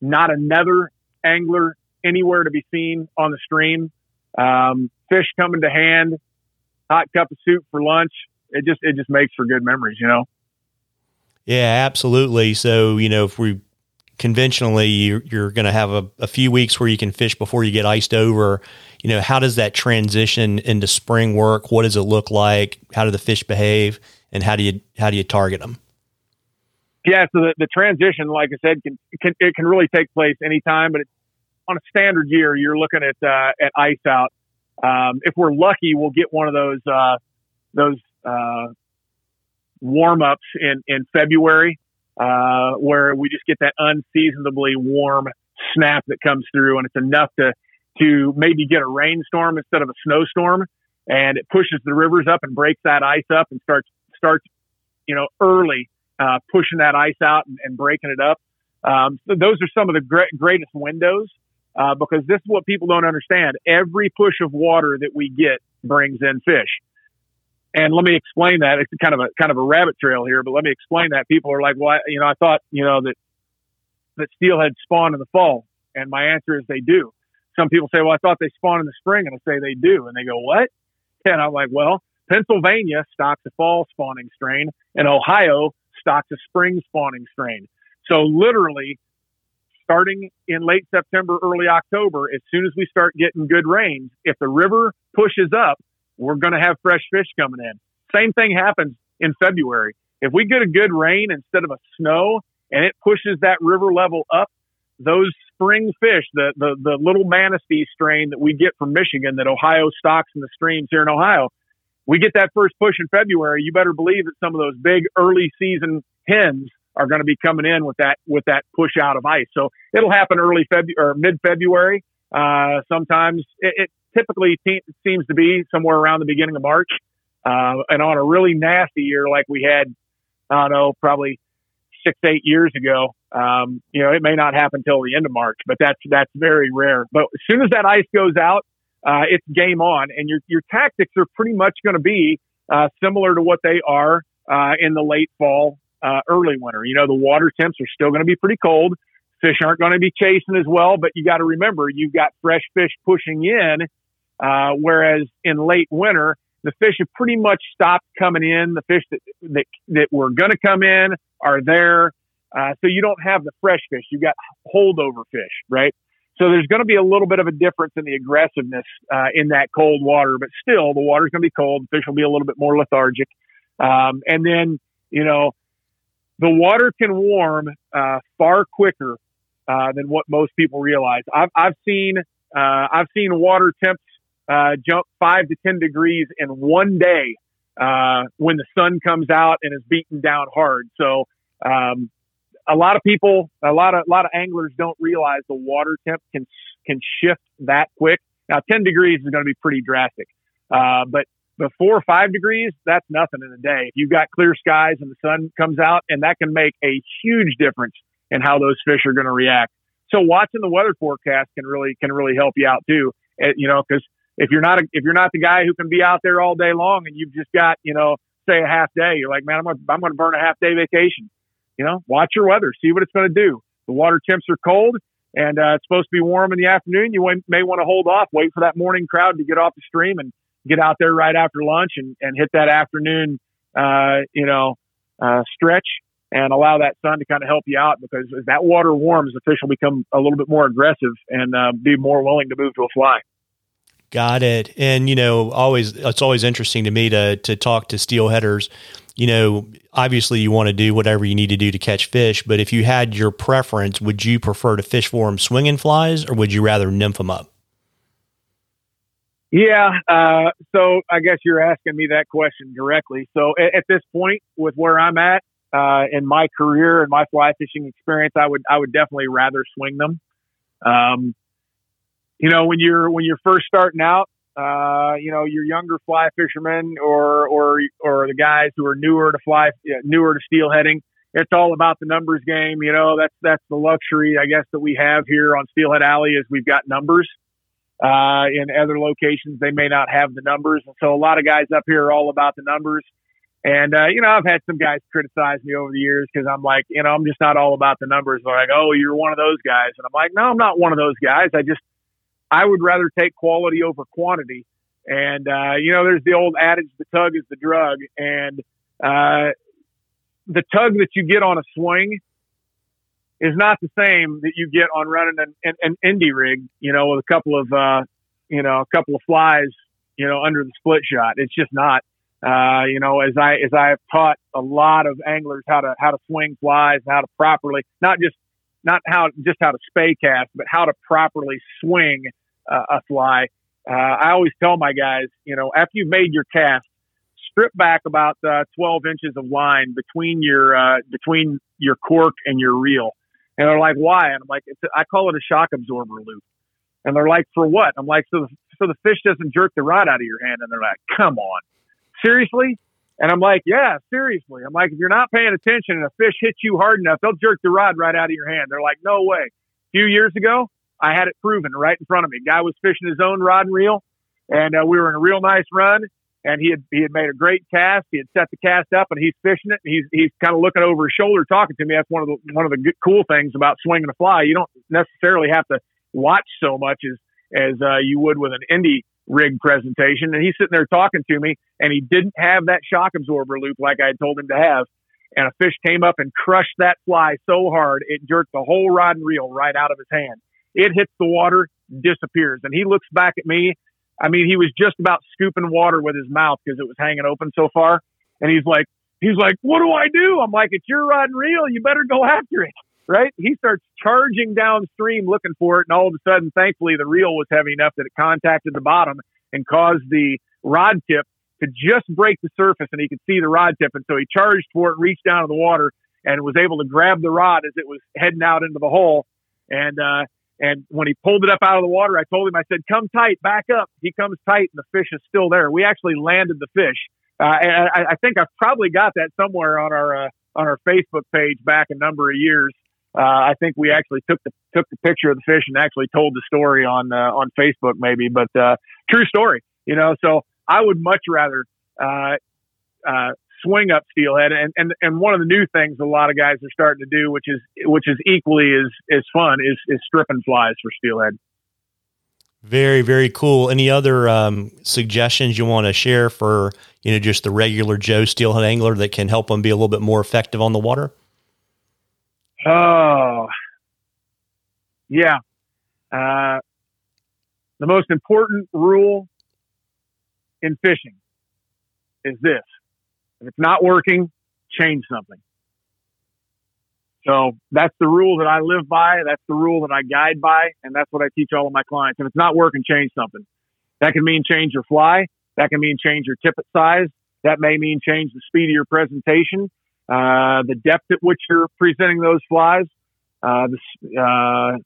Not another angler anywhere to be seen on the stream. Um, fish coming to hand, hot cup of soup for lunch. It just it just makes for good memories, you know. Yeah, absolutely. So, you know, if we conventionally you're, you're going to have a, a, few weeks where you can fish before you get iced over, you know, how does that transition into spring work? What does it look like? How do the fish behave and how do you, how do you target them? Yeah. So the, the transition, like I said, can, can, it can really take place anytime, but on a standard year, you're looking at, uh, at ice out. Um, if we're lucky, we'll get one of those, uh, those, uh, warm ups in, in February, uh, where we just get that unseasonably warm snap that comes through and it's enough to, to maybe get a rainstorm instead of a snowstorm. And it pushes the rivers up and breaks that ice up and starts, starts, you know, early, uh, pushing that ice out and, and breaking it up. Um, so those are some of the great, greatest windows. Uh, because this is what people don't understand. Every push of water that we get brings in fish. And let me explain that. It's kind of a kind of a rabbit trail here, but let me explain that. People are like, well, I, you know, I thought, you know, that that steelhead spawn in the fall, and my answer is they do. Some people say, well, I thought they spawn in the spring, and I say they do, and they go, what? And I'm like, well, Pennsylvania stocks a fall spawning strain, and Ohio stocks a spring spawning strain. So literally, starting in late September, early October, as soon as we start getting good rains, if the river pushes up, we're going to have fresh fish coming in. Same thing happens in February. If we get a good rain instead of a snow and it pushes that river level up, those spring fish, the, the, the Little Manistee strain that we get from Michigan that Ohio stocks in the streams here in Ohio, we get that first push in February. You better believe that some of those big early season hens are going to be coming in with that with that push out of ice. So it'll happen early February or mid February. Uh, sometimes it, it typically te- seems to be somewhere around the beginning of March. Uh, and on a really nasty year like we had, I don't know, probably six eight years ago, um, you know, it may not happen till the end of March, but that's that's very rare. But as soon as that ice goes out, uh, it's game on, and your your tactics are pretty much going to be uh, similar to what they are uh, in the late fall, uh, early winter. You know, the water temps are still going to be pretty cold. Fish aren't going to be chasing as well, but you got to remember you've got fresh fish pushing in, uh, whereas in late winter the fish have pretty much stopped coming in. The fish that that, that were going to come in are there. Uh, so you don't have the fresh fish. You've got holdover fish, right? So there's going to be a little bit of a difference in the aggressiveness uh, in that cold water, but still the water's going to be cold. The fish will be a little bit more lethargic. Um, and then, you know, the water can warm uh, far quicker uh, than what most people realize. I've, I've seen uh, I've seen water temps uh, jump five to ten degrees in one day uh, when the sun comes out and is beaten down hard. So um, a lot of people, a lot of a lot of anglers don't realize the water temp can can shift that quick. Now, ten degrees is going to be pretty drastic, uh, but before five degrees, that's nothing in a day. If you've got clear skies and the sun comes out, and that can make a huge difference in how those fish are going to react. So watching the weather forecast can really can really help you out too. Uh, you know, because if you're not a, if you're not the guy who can be out there all day long and you've just got you know say a half day, you're like, man, I'm gonna I'm gonna burn a half day vacation. You know, watch your weather, see what it's going to do. The water temps are cold and uh, it's supposed to be warm in the afternoon. You may want to hold off, wait for that morning crowd to get off the stream and get out there right after lunch and, and hit that afternoon, uh, you know, uh, stretch and allow that sun to kind of help you out because as that water warms, the fish will become a little bit more aggressive and uh, be more willing to move to a fly. Got it. And you know, always it's always interesting to me to to talk to steelheaders. You know, obviously you want to do whatever you need to do to catch fish, but if you had your preference, would you prefer to fish for them swinging flies, or would you rather nymph them up? Yeah. Uh, so I guess you're asking me that question directly. So at, at this point, with where I'm at uh, in my career and my fly fishing experience, I would I would definitely rather swing them. Um, you know, when you're when you're first starting out, uh, you know, your younger fly fishermen or or or the guys who are newer to fly, newer to steelheading, it's all about the numbers game. You know, that's that's the luxury, I guess, that we have here on Steelhead Alley is we've got numbers. Uh, in other locations, they may not have the numbers, and so a lot of guys up here are all about the numbers. And uh, you know, I've had some guys criticize me over the years because I'm like, you know, I'm just not all about the numbers. They're like, oh, you're one of those guys, and I'm like, no, I'm not one of those guys. I just I would rather take quality over quantity. And, uh, you know, there's the old adage, the tug is the drug. And, uh, the tug that you get on a swing is not the same that you get on running an, an, an Indy rig, you know, with a couple of, uh, you know, a couple of flies, you know, under the split shot. It's just not. Uh, you know, as I as I have taught a lot of anglers how to how to swing flies, how to properly not just not how just how to spey cast, but how to properly swing uh, a fly. Uh, I always tell my guys, you know, after you've made your cast, strip back about uh, 12 inches of line between your uh, between your cork and your reel. And they're like, why? And I'm like, it's a, I call it a shock absorber loop. And they're like, for what? I'm like, so the, so the fish doesn't jerk the rod out of your hand. And they're like, come on, seriously? And I'm like, yeah, seriously. I'm like, if you're not paying attention and a fish hits you hard enough, they'll jerk the rod right out of your hand. They're like, no way. A few years ago, I had it proven right in front of me. Guy was fishing his own rod and reel, and uh, we were in a real nice run. And he had he had made a great cast. He had set the cast up, and he's fishing it. And he's he's kind of looking over his shoulder, talking to me. That's one of the one of the good, cool things about swinging a fly. You don't necessarily have to watch so much as as uh, you would with an indie rig presentation, and he's sitting there talking to me, and he didn't have that shock absorber loop like I had told him to have. And a fish came up and crushed that fly so hard it jerked the whole rod and reel right out of his hand. It hits the water, disappears, and he looks back at me. I mean, he was just about scooping water with his mouth because it was hanging open so far, and he's like, he's like, "What do I do?" I'm like, "It's your rod and reel. You better go after it." [LAUGHS] Right? He starts charging downstream looking for it, and all of a sudden, thankfully, the reel was heavy enough that it contacted the bottom and caused the rod tip to just break the surface, and he could see the rod tip. And so he charged for it, reached down to the water, and was able to grab the rod as it was heading out into the hole. And uh, and when he pulled it up out of the water, I told him, I said, "Come tight, back up." He comes tight, and the fish is still there. We actually landed the fish. Uh, and I, I think I've probably got that somewhere on our uh, on our Facebook page back a number of years. Uh, I think we actually took the took the picture of the fish and actually told the story on uh, on Facebook maybe, but uh, true story, you know. So I would much rather uh, uh, swing up steelhead, and, and and one of the new things a lot of guys are starting to do, which is which is equally as as fun, is is stripping flies for steelhead. Very, very cool. Any other um, suggestions you want to share for you know just the regular Joe steelhead angler that can help them be a little bit more effective on the water? Oh, yeah. Uh, the most important rule in fishing is this: if it's not working, change something. So that's the rule that I live by. That's the rule that I guide by. And that's what I teach all of my clients. If it's not working, change something. That can mean change your fly. That can mean change your tippet size. That may mean change the speed of your presentation, uh, the depth at which you're presenting those flies. Uh, the, uh,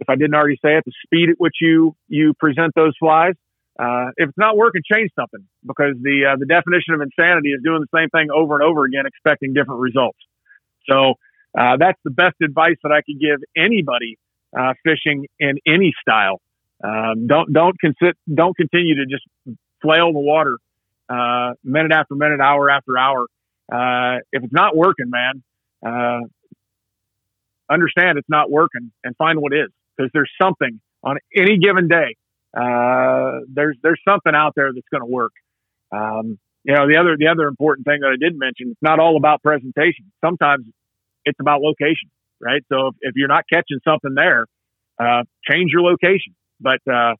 if I didn't already say it, the speed at which you, you present those flies. Uh, if it's not working, change something because the, uh, the definition of insanity is doing the same thing over and over again, expecting different results. So, uh, that's the best advice that I could give anybody uh, fishing in any style. Um, don't don't consi- don't continue to just flail the water uh, minute after minute, hour after hour. Uh, if it's not working, man, understand it's not working and find what is because there's something on any given day. Uh, there's there's something out there that's going to work. Um, you know, the other the other important thing that I did mention, it's not all about presentation. Sometimes it's about location, right? So if, if you're not catching something there, uh, change your location, but uh,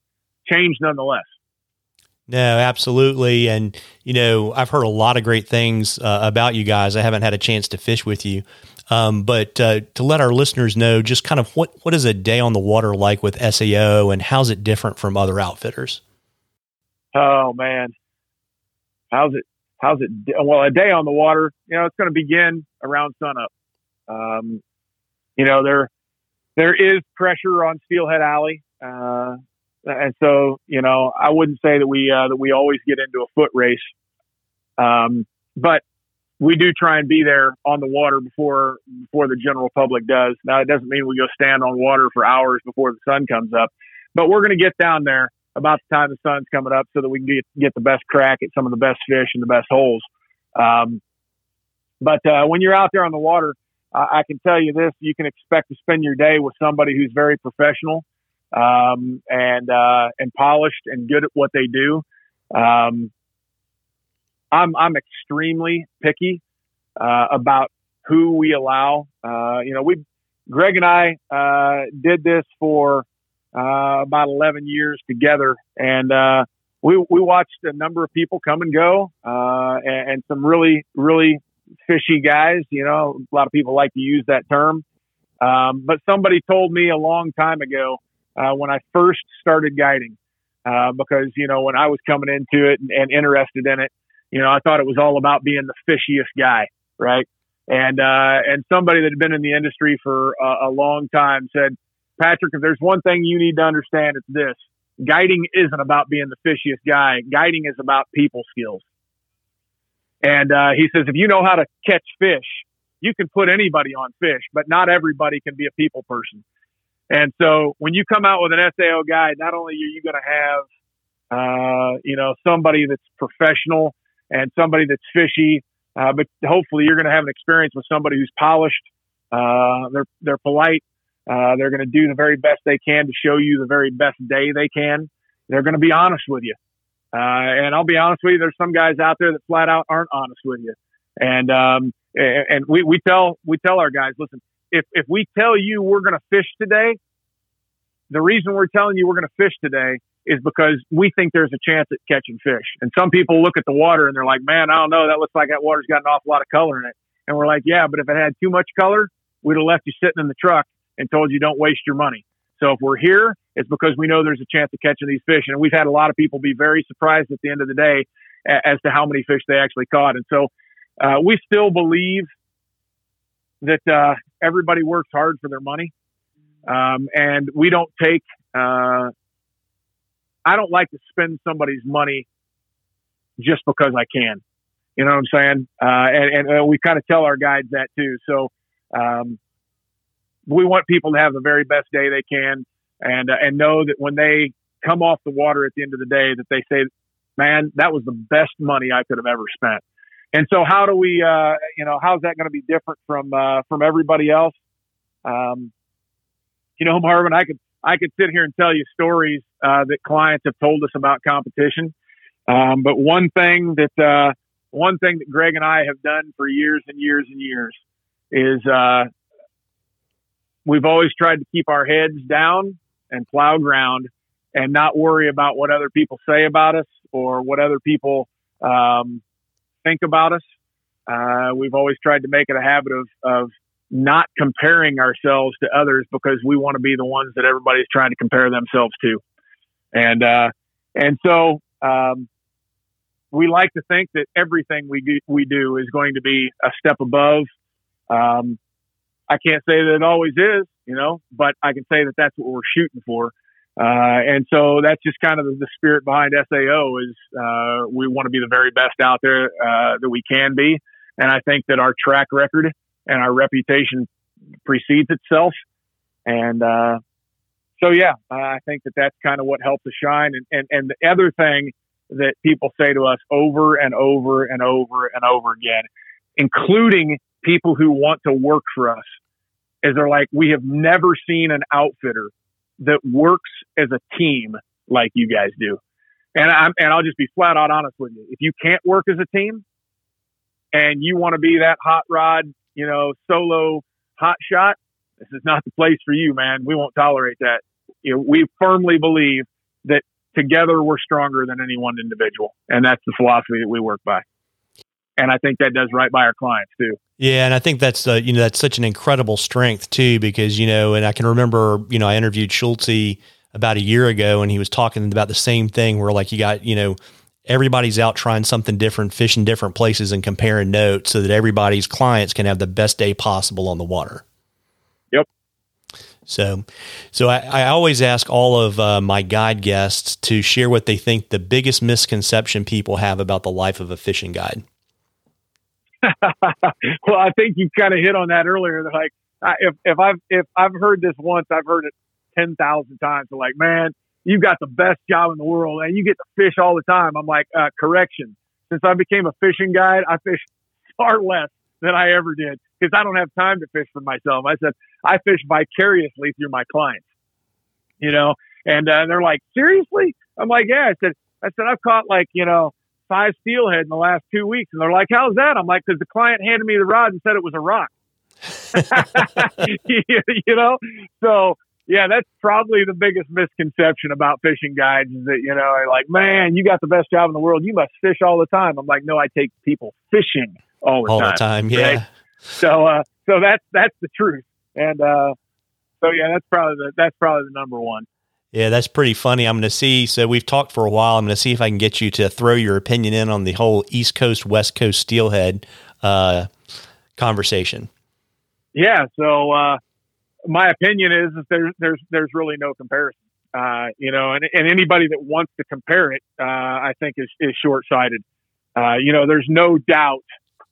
change nonetheless. No, absolutely. And, you know, I've heard a lot of great things uh, about you guys. I haven't had a chance to fish with you. Um, but uh, to let our listeners know just kind of what, what is a day on the water like with SAO and how's it different from other outfitters? Oh, man. How's it? How's it? Well, a day on the water, you know, it's going to begin around sunup. Um, you know, there there is pressure on Steelhead Alley, uh, and so you know, I wouldn't say that we uh, that we always get into a foot race, um, but we do try and be there on the water before before the general public does. Now, it doesn't mean we go stand on water for hours before the sun comes up, but we're going to get down there about the time the sun's coming up so that we can get get the best crack at some of the best fish and the best holes. Um, but uh, when you're out there on the water, I, can tell you this: you can expect to spend your day with somebody who's very professional um, and uh, and polished and good at what they do. Um, I'm I'm extremely picky uh, about who we allow. Uh, you know, we Greg and I uh, did this for uh, about 11 years together, and uh, we we watched a number of people come and go, and, and some really really fishy guys. You know, a lot of people like to use that term. Um, but somebody told me a long time ago uh, when I first started guiding, uh, because you know when I was coming into it and, and, interested in it, you know I thought it was all about being the fishiest guy, right? And uh, and somebody that had been in the industry for a, a long time said, Patrick, if there's one thing you need to understand, it's this: guiding isn't about being the fishiest guy. Guiding is about people skills. And uh, he says, if you know how to catch fish, you can put anybody on fish, but not everybody can be a people person. And so when you come out with an SAO guide, not only are you going to have, uh, you know, somebody that's professional and somebody that's fishy, uh, but hopefully you're going to have an experience with somebody who's polished. Uh, they're, they're polite. Uh, they're going to do the very best they can to show you the very best day they can. they're going to be honest with you. Uh, and I'll be honest with you, there's some guys out there that flat out aren't honest with you. And, um, and we, we tell, we tell our guys, listen, if, if we tell you we're going to fish today, the reason we're telling you we're going to fish today is because we think there's a chance at catching fish. And some people look at the water and they're like, man, I don't know. That looks like that water's got an awful lot of color in it. And we're like, yeah, but if it had too much color, we'd have left you sitting in the truck and told you don't waste your money. So if we're here, it's because we know there's a chance of catching these fish. And we've had a lot of people be very surprised at the end of the day as to how many fish they actually caught. And so uh, we still believe that uh, everybody works hard for their money. Um, and we don't take, uh, I don't like to spend somebody's money just because I can. You know what I'm saying? Uh, and, and uh, we kind of tell our guides that too. So, um, we want people to have the very best day they can and, uh, and know that when they come off the water at the end of the day, that they say, man, that was the best money I could have ever spent. And so how do we, uh, you know, how's that going to be different from, uh, from everybody else? Um, you know, Marvin, I could, I could sit here and tell you stories, uh, that clients have told us about competition. Um, but one thing that, uh, one thing that Greg and I have done for years and years and years is, uh, we've always tried to keep our heads down and plow ground and not worry about what other people say about us or what other people, um, think about us. Uh, we've always tried to make it a habit of, of not comparing ourselves to others because we want to be the ones that everybody's trying to compare themselves to. And, uh, and so, um, we like to think that everything we do, we do is going to be a step above. Um, I can't say that it always is, you know, but I can say that that's what we're shooting for. Uh, and so that's just kind of the, the spirit behind SAO is, uh, we want to be the very best out there, uh, that we can be. And I think that our track record and our reputation precedes itself. And, uh, so yeah, I think that that's kind of what helped us shine. And, and, and the other thing that people say to us over and over and over and over again, including people who want to work for us, is they're like, we have never seen an outfitter that works as a team like you guys do. And I'm, and I'll just be flat out honest with you. If you can't work as a team and you want to be that hot rod, you know, solo hot shot, this is not the place for you, man. We won't tolerate that. You know, we firmly believe that together we're stronger than any one individual. And that's the philosophy that we work by. And I think that does right by our clients too. Yeah, and I think that's uh, you know that's such an incredible strength too because you know, and I can remember you know I interviewed Schultz about a year ago and he was talking about the same thing where like you got you know everybody's out trying something different, fishing different places and comparing notes so that everybody's clients can have the best day possible on the water. So, so I, I always ask all of uh, my guide guests to share what they think the biggest misconception people have about the life of a fishing guide. [LAUGHS] well, I think you kind of hit on that earlier. Like, if if I've if I've heard this once, I've heard it ten thousand times. They're like, man, you've got the best job in the world, and you get to fish all the time. I'm like, uh, correction. Since I became a fishing guide, I fish far less than I ever did because I don't have time to fish for myself. I said I fish vicariously through my clients, you know, and uh, they're like, seriously? I'm like, yeah. I said, I said I've caught like you know five steelhead in the last two weeks. And they're like, how's that? I'm like, because the client handed me the rod and said it was a rock. [LAUGHS] you know? So, yeah, that's probably the biggest misconception about fishing guides is that, you know, like, man, you got the best job in the world. You must fish all the time. I'm like, no, I take people fishing all the all time. All the time, yeah. Right? So, uh, so that's, that's the truth. And, uh, so yeah, that's probably the, that's probably the number one. Yeah, that's pretty funny. I'm going to see. So we've talked for a while. I'm going to see if I can get you to throw your opinion in on the whole East Coast West Coast steelhead uh, conversation. Yeah. So uh, my opinion is, is there's there's there's really no comparison. Uh, you know, and, and anybody that wants to compare it, uh, I think is is short sighted. Uh, you know, there's no doubt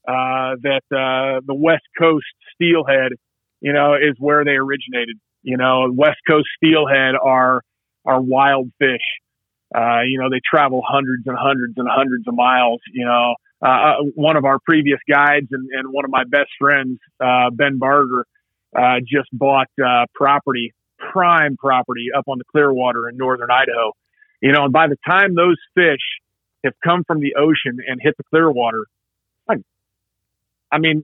uh, that the West Coast steelhead, you know, is where they originated. You know, West Coast steelhead are are wild fish. Uh, you know, they travel hundreds and hundreds and hundreds of miles. You know, uh, uh, one of our previous guides and, and one of my best friends, uh, Ben Barger, uh, just bought uh, property, prime property up on the Clearwater in northern Idaho. You know, and by the time those fish have come from the ocean and hit the Clearwater, like, I mean,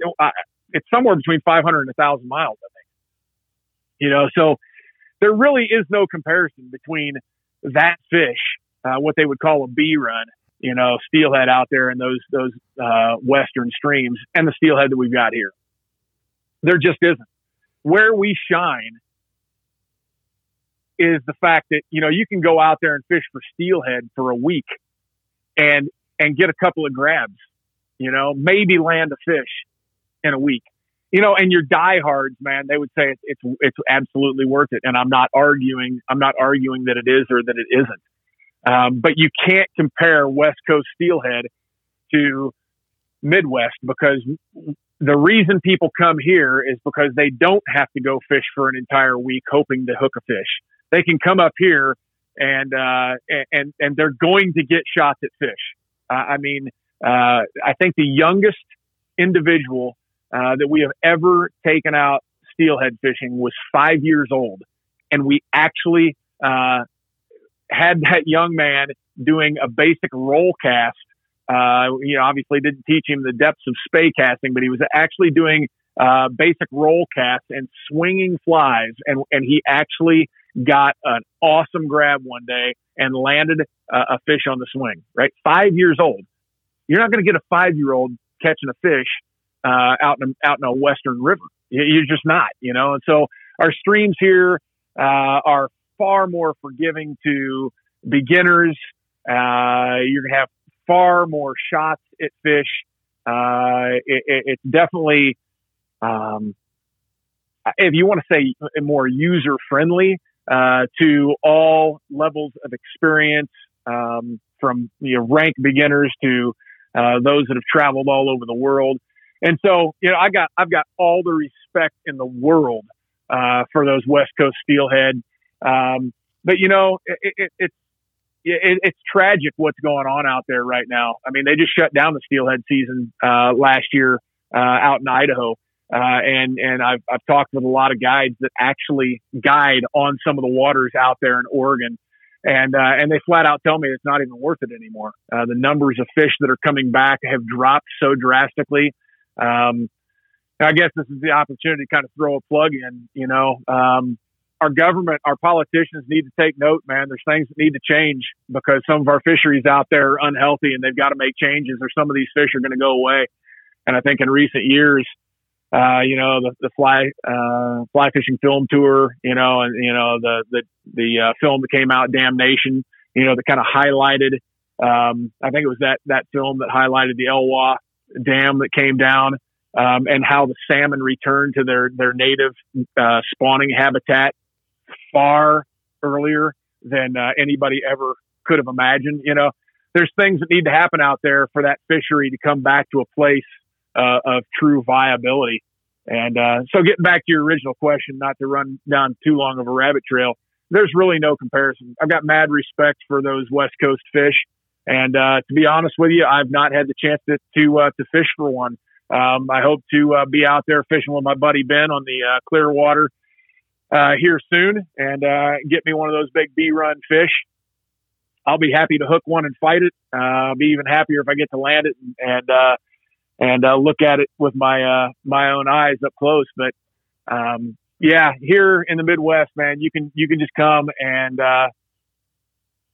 it's somewhere between 500 and 1,000 miles, I think. You know, so there really is no comparison between that fish, uh, what they would call a B run, you know, steelhead out there in those those uh, western streams, and the steelhead that we've got here. There just isn't. Where we shine is the fact that you know you can go out there and fish for steelhead for a week, and and get a couple of grabs, you know, maybe land a fish in a week you know, and your diehards, man, they would say it's, it's absolutely worth it. And I'm not arguing. I'm not arguing that it is or that it isn't. Um, but you can't compare West Coast steelhead to Midwest because the reason people come here is because they don't have to go fish for an entire week hoping to hook a fish. They can come up here and uh, and and they're going to get shots at fish. Uh, I mean, uh, I think the youngest individual uh, that we have ever taken out steelhead fishing was five years old. And we actually uh, had that young man doing a basic roll cast. Uh, you know, obviously didn't teach him the depths of spey casting, but he was actually doing uh, basic roll cast and swinging flies. And, and he actually got an awesome grab one day and landed a fish on the swing, right? Five years old. You're not going to get a five year old catching a fish uh, out in out in a western river. You're just not, you know. And so our streams here uh, are far more forgiving to beginners. Uh, you're gonna have far more shots at fish. Uh, it, it's definitely, um, if you want to say more user friendly uh, to all levels of experience, um, from you know rank beginners to uh, those that have traveled all over the world. And so, you know, I got I've got all the respect in the world uh, for those West Coast steelhead. Um, but you know, it, it, it's it, it's tragic what's going on out there right now. I mean, they just shut down the steelhead season uh, last year uh, out in Idaho. Uh, and and I've I've talked with a lot of guides that actually guide on some of the waters out there in Oregon, and uh, and they flat out tell me it's not even worth it anymore. Uh, the numbers of fish that are coming back have dropped so drastically. Um, I guess this is the opportunity to kind of throw a plug in. You know, um, our government, our politicians need to take note, man. There's things that need to change because some of our fisheries out there are unhealthy and they've got to make changes or some of these fish are going to go away. And I think in recent years, uh, you know, the, the fly, uh, fly fishing film tour, you know, and, you know, the, the, the, uh, film that came out, Damnation, you know, that kind of highlighted, um, I think it was that, that film that highlighted the Elwha dam that came down, um, and how the salmon returned to their their native uh, spawning habitat far earlier than uh, anybody ever could have imagined. You know, there's things that need to happen out there for that fishery to come back to a place uh, of true viability. And uh, so, getting back to your original question, not to run down too long of a rabbit trail, there's really no comparison. I've got mad respect for those West Coast fish. And uh, to be honest with you, I've not had the chance to to, uh, to fish for one. Um, I hope to uh, be out there fishing with my buddy Ben on the uh, Clearwater uh, here soon and uh, get me one of those big B run fish. I'll be happy to hook one and fight it. I'll be even happier if I get to land it and and, and look at it with my my own eyes up close. But um, yeah, here in the Midwest, man, you can you can just come and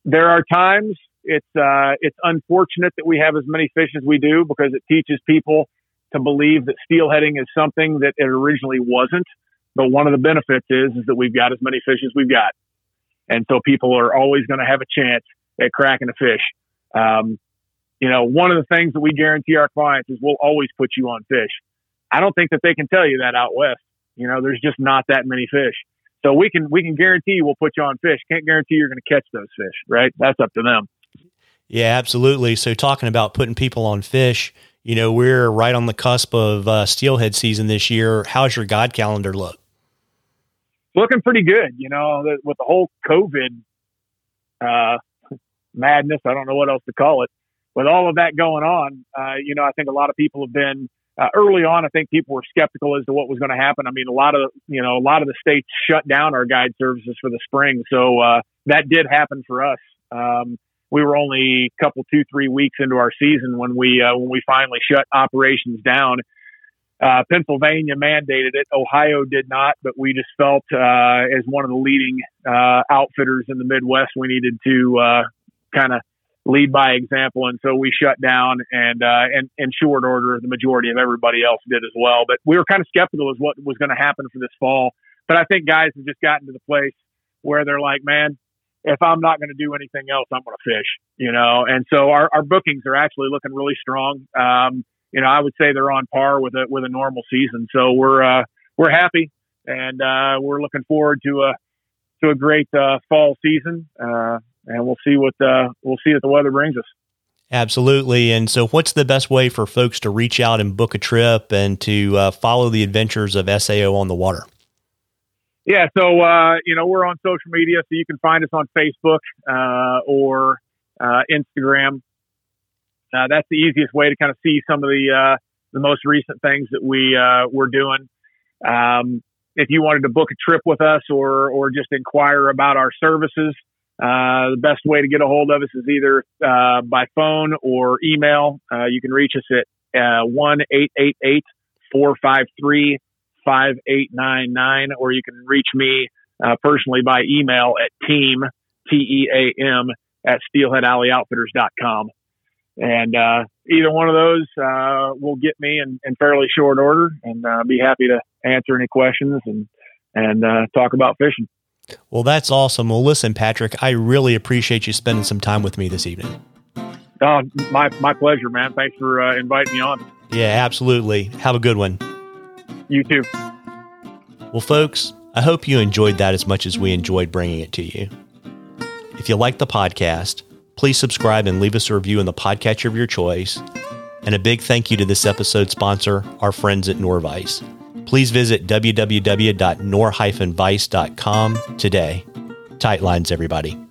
there are times it's uh, it's unfortunate that we have as many fish as we do because it teaches people to believe that steelheading is something that it originally wasn't. But one of the benefits is is that we've got as many fish as we've got, and so people are always going to have a chance at cracking a fish. Um, you know, one of the things that we guarantee our clients is we'll always put you on fish. I don't think that they can tell you that out west. You know, there's just not that many fish. So we can we can guarantee we'll put you on fish. Can't guarantee you're going to catch those fish, right? That's up to them. Yeah, absolutely. So talking about putting people on fish, you know, we're right on the cusp of uh, steelhead season this year. How's your guide calendar look? Looking pretty good. You know, with the whole COVID uh, madness, I don't know what else to call it. With all of that going on, uh, you know, I think a lot of people have been uh, early on, I think people were skeptical as to what was going to happen. I mean, a lot of you know a lot of the states shut down our guide services for the spring, so uh, that did happen for us Um, we were only a couple, two, three weeks into our season when we uh, when we finally shut operations down. Uh, Pennsylvania mandated it. Ohio did not, but we just felt uh, as one of the leading uh, outfitters in the Midwest, we needed to uh, kind of lead by example, and so we shut down. And uh, and in short order, the majority of everybody else did as well. But we were kind of skeptical as what was going to happen for this fall. But I think guys have just gotten to the place where they're like, man, if I'm not going to do anything else, I'm going to fish, you know. And so our, our bookings are actually looking really strong. Um, you know, I would say they're on par with a with a normal season. So we're uh, we're happy, and uh, we're looking forward to a to a great uh, fall season. Uh, and we'll see what uh, we'll see what the weather brings us. Absolutely. And so, what's the best way for folks to reach out and book a trip and to uh, follow the adventures of SAO on the water? Yeah, so uh, you know we're on social media, so you can find us on Facebook uh, or uh, Instagram. Uh, that's the easiest way to kind of see some of the uh, the most recent things that we uh, we're doing. Um, if you wanted to book a trip with us or or just inquire about our services, uh, the best way to get a hold of us is either uh, by phone or email. Uh, you can reach us at uh, one eight eight eight four five three five eight nine nine, or you can reach me uh, personally by email at team t e a m at steelheadalley.outfitters.com. And uh, either one of those will get me in, in, fairly short order, and be happy to answer any questions and and talk about fishing. Well, that's awesome. Well, listen, Patrick, I really appreciate you spending some time with me this evening. Oh, my, my pleasure, man. Thanks for uh, inviting me on. Yeah, absolutely. Have a good one. You too. Well, folks, I hope you enjoyed that as much as we enjoyed bringing it to you. If you like the podcast, please subscribe and leave us a review in the podcatcher of your choice. And a big thank you to this episode sponsor, our friends at Norvise please visit www.norvise.com today. Tight lines, everybody.